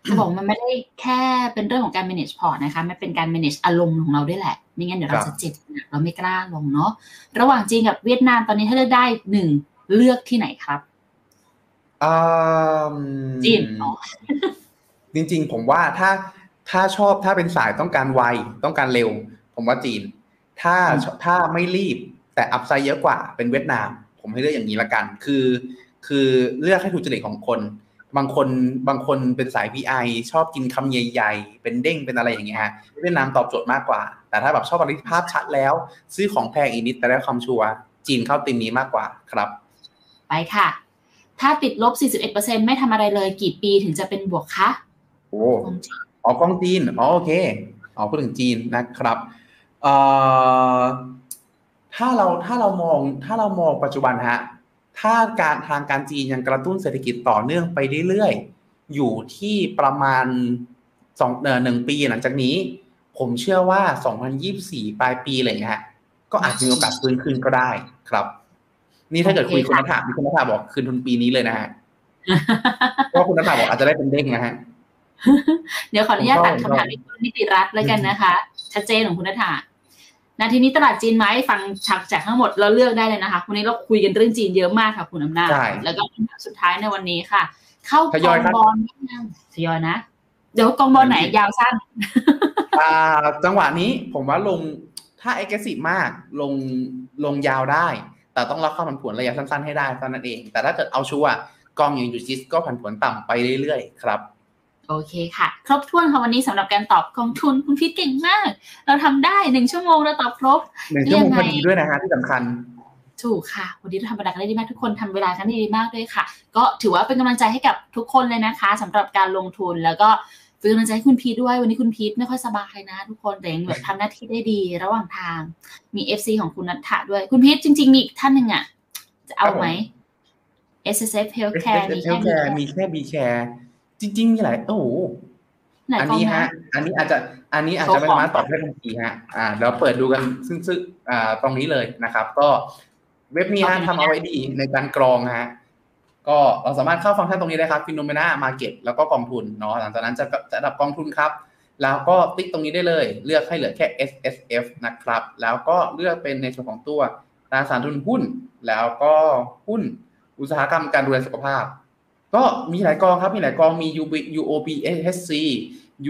Speaker 3: จะบอกมันไม่ได้แค่เป็นเรื่องของการ manage port นะคะมันเป็นการ manage อารมณ์ของเราด้วยแหละ ไม่งั้นเดี๋ยวเรา
Speaker 2: ครับ
Speaker 3: จะเจ็บหนักเราไม่กล้าลงเนาะระหว่างจีนกับเวียดนามตอนนี้ถ้าเลือกได้หนึ่งเลือกที่ไหนครับ
Speaker 2: อืม
Speaker 3: จีนอ๋อ
Speaker 2: จริง ๆ ผมว่าถ้าถ้าชอบถ้าเป็นสายต้องการไวต้องการเร็ว ผมว่าจีน ถ้า
Speaker 3: อืม
Speaker 2: ถ้าไม่รีบแต่อัพไซด์เยอะกว่าเป็นเวียดนาม ผมให้เลือกอย่างนี้ละกัน คือ คือเลือกให้ถูกจริตของคน บางคนบางคนเป็นสาย VI ชอบกินคำใหญ่ๆ เป็นเด้งเป็นอะไรอย่างเงี้ยฮะเวียดนามตอบโจทย์มากกว่า แต่ถ้าแบบชอบอะไรที่ภาพชัดแล้ว ซื้อของแพงอีกนิดแต่ได้ความชัวร์จีนเข้าตีมนี้มากกว่าครับ
Speaker 3: ไปค่ะ ถ้าติดลบ 41%ไม่ทำอะไรเลยกี่ปีถึงจะเป็นบวกคะ
Speaker 2: โอ้อ๋อกล้องจีนอ๋อโอเคอ๋อพูดถึงจีนนะครับเอ่อถ้าเราถ้าเรามองถ้าเรามองปัจจุบันฮะ ถ้าการทางการจีนยังกระตุ้นเศรษฐกิจต่อเนื่องไปเรื่อยๆ อยู่ที่ประมาณสองเอ่อหนึ่งปีหลังจากนี้ ผมเชื่อว่า 2024 ปลายปีอะไรเงี้ยฮะก็อาจจะมีโอกาสฟื้นคืนก็ได้ครับ นี่ถ้าเกิดคุยคุณนัทามีคุณนัทาบอกคืนทุนปีนี้เลยนะฮะเพราะคุณนัทาบอกอาจจะได้เป็นเด้งนะฮะ
Speaker 3: เดี๋ยวขออนุญาตตัด
Speaker 2: ผมชอบ
Speaker 3: คำถามที่คุณนิติรัตน์แล้วกันนะคะ ชัดเจนของคุณนัทธา นาทีนี้ตลาดจีนไหมฟังจากจากทั้งหมดเราเลือกได้เลยนะคะวันนี้เราคุยกันเรื่องจีนเยอะมากค่ะคุณอำนาจ
Speaker 2: ใช่
Speaker 3: แล้วก็คำถามสุดท้ายในวันนี้ค่ะ เข้า
Speaker 2: ท
Speaker 3: ก
Speaker 2: ย
Speaker 3: อ
Speaker 2: อย
Speaker 3: ง
Speaker 2: ครับ
Speaker 3: บอลยังทยอยนะ เดี๋ยวกองบอลไหนยาวสั้น
Speaker 2: อ่าจังหวะนี้ผมว่าลงถ้า aggressive มากลงลงยาวได้ แต่ต้องรับความผันผวนระยะสั้นๆให้ได้เท่านั้นเอง แต่ถ้าเกิดเอาชัวร์กองอย่างยูจิสก็ผันผวนต่ำไปเรื่อยๆครับ
Speaker 3: โอเคค่ะ ครบถ้วนค่ะวันนี้สำหรับการตอบกองทุนคุณพิษเก่งมาก เราทำได้หนึ่งชั่วโมงเราตอบครบ
Speaker 2: หนึ่งชั่วโมง
Speaker 3: ยังไง
Speaker 2: พอดีด้วยนะฮะที่สำคัญ
Speaker 3: ถูกค่ะ วันนี้เราทำเวลากันได้ดีมากทุกคนทำเวลากันได้ดีมากด้วยค่ะ ก็ถือว่าเป็นกำลังใจให้กับทุกคนเลยนะคะสำหรับการลงทุนแล้วก็เป็นกำลังใจให้คุณพีทด้วยวันนี้คุณพีทไม่ค่อยสบายนะ ทุกคนแต่ยังแบบทำหน้าที่ได้ดีระหว่างทาง มี FC ของคุณนัทธะด้วย คุณพีทจริง ๆ มีอีกท่านหนึ่งอะจะเอาไหม S S F Healthcare มี
Speaker 2: เฮ
Speaker 3: แค่
Speaker 2: ล
Speaker 3: นี้
Speaker 2: แคร์มีแค่บีแคร์ จริงๆมีหลายโอ้โห
Speaker 3: ไหน
Speaker 2: อัน
Speaker 3: กอง
Speaker 2: นี้
Speaker 3: นะ
Speaker 2: ฮะ อันนี้อาจจะ อันนี้อาจจะไม่
Speaker 3: โชว์ของ
Speaker 2: สามารถตอบได้ทันทีฮะ อ่าเดี๋ยวเปิดดูกันซึ่งซึ่งอ่าตรงนี้เลยนะครับ ก็เว็บนี้ฮะทำเอาไว้ดีในการกรองฮะ ก็เราสามารถเข้าฟังก์ชันตรงนี้ได้ครับฟิโนเมนามาเก็ตแล้วก็กองทุนเนาะหลังจากนั้นจะจะดับกองทุนครับ แล้วก็ติ๊กตรงนี้ได้เลย เลือกให้เหลือแค่ S S F นะครับ แล้วก็เลือกเป็นในส่วนของตัวตราสารทุนหุ้น แล้วก็หุ้นอุตสาหกรรมการดูแลสุขภาพ ก็มีหลายกองครับ มีหลายกองมี UB UOB SC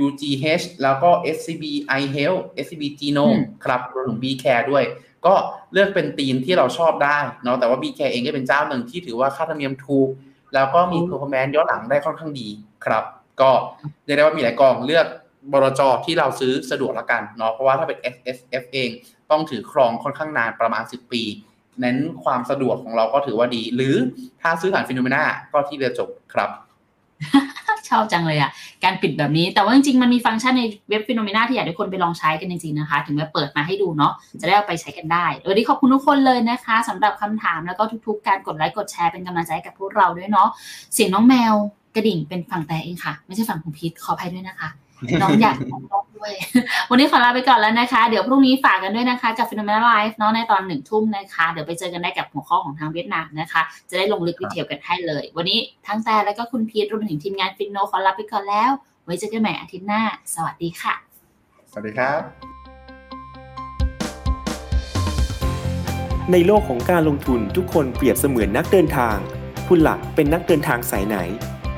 Speaker 2: UGH แล้วก็ SCB iHealth SCB Genome ครับรวมถึง BCare ด้วย ก็เลือกเป็นธีมที่เราชอบได้เนาะแต่ว่า BCare เองก็เป็นเจ้าหนึ่งที่ถือว่าค่าธรรมเนียมถูก แล้วก็มี performance ย้อนหลังได้ค่อนข้างดีครับ ก็เรียกได้ว่ามีหลายกองเลือกบรจที่เราซื้อสะดวกละกันเนาะเพราะว่าถ้าเป็น S S F เองต้องถือครองค่อนข้างนานประมาณ 10 ปี เน้นความสะดวกของเราก็ถือว่าดี หรือถ้าซื้อผ่าน Finnomena ก็ที่เดียวจบครับ
Speaker 3: ชอบจังเลยอะ การปิดแบบนี้ แต่ว่าจริงๆ มันมีฟังก์ชันในเว็บ Finnomena ที่อยากให้คนไปลองใช้กันจริงๆนะคะ ถึงแม้เปิดมาให้ดูเนาะ จะได้เอาไปใช้กันได้ วันนี้ขอบคุณทุกคนเลยนะคะสำหรับคำถามแล้วก็ทุกๆ การกดไลค์กดแชร์เป็นกำลังใจให้กับพวกเราด้วยเนาะ เสียงน้องแมวกระดิ่งเป็นฝั่งแต่เองค่ะ ไม่ใช่ฝั่งของพีทขออภัยด้วยนะคะ น้องอยากน้องด้วย วันนี้ขอลาไปก่อนแล้วนะคะ เดี๋ยวพรุ่งนี้ฝากกันด้วยนะคะ กับ Phenomena Live เนาะในตอนหนึ่งทุ่มนะคะ เดี๋ยวไปเจอกันได้กับหัวข้อของทางเวียดนามนะคะ จะได้ลงลึกดีเทลกันให้เลย วันนี้ทั้งแต่และก็คุณพีทรวมถึงทีมงานฟินโนขอลาไปก่อนแล้ว ไว้เจอกันใหม่อาทิตย์หน้า สวัสดีค่ะ
Speaker 2: สวัสดีครับ
Speaker 4: ในโลกของการลงทุนทุกคนเปรียบเสมือนนักเดินทาง คุณหลักเป็นนักเดินทางสายไหน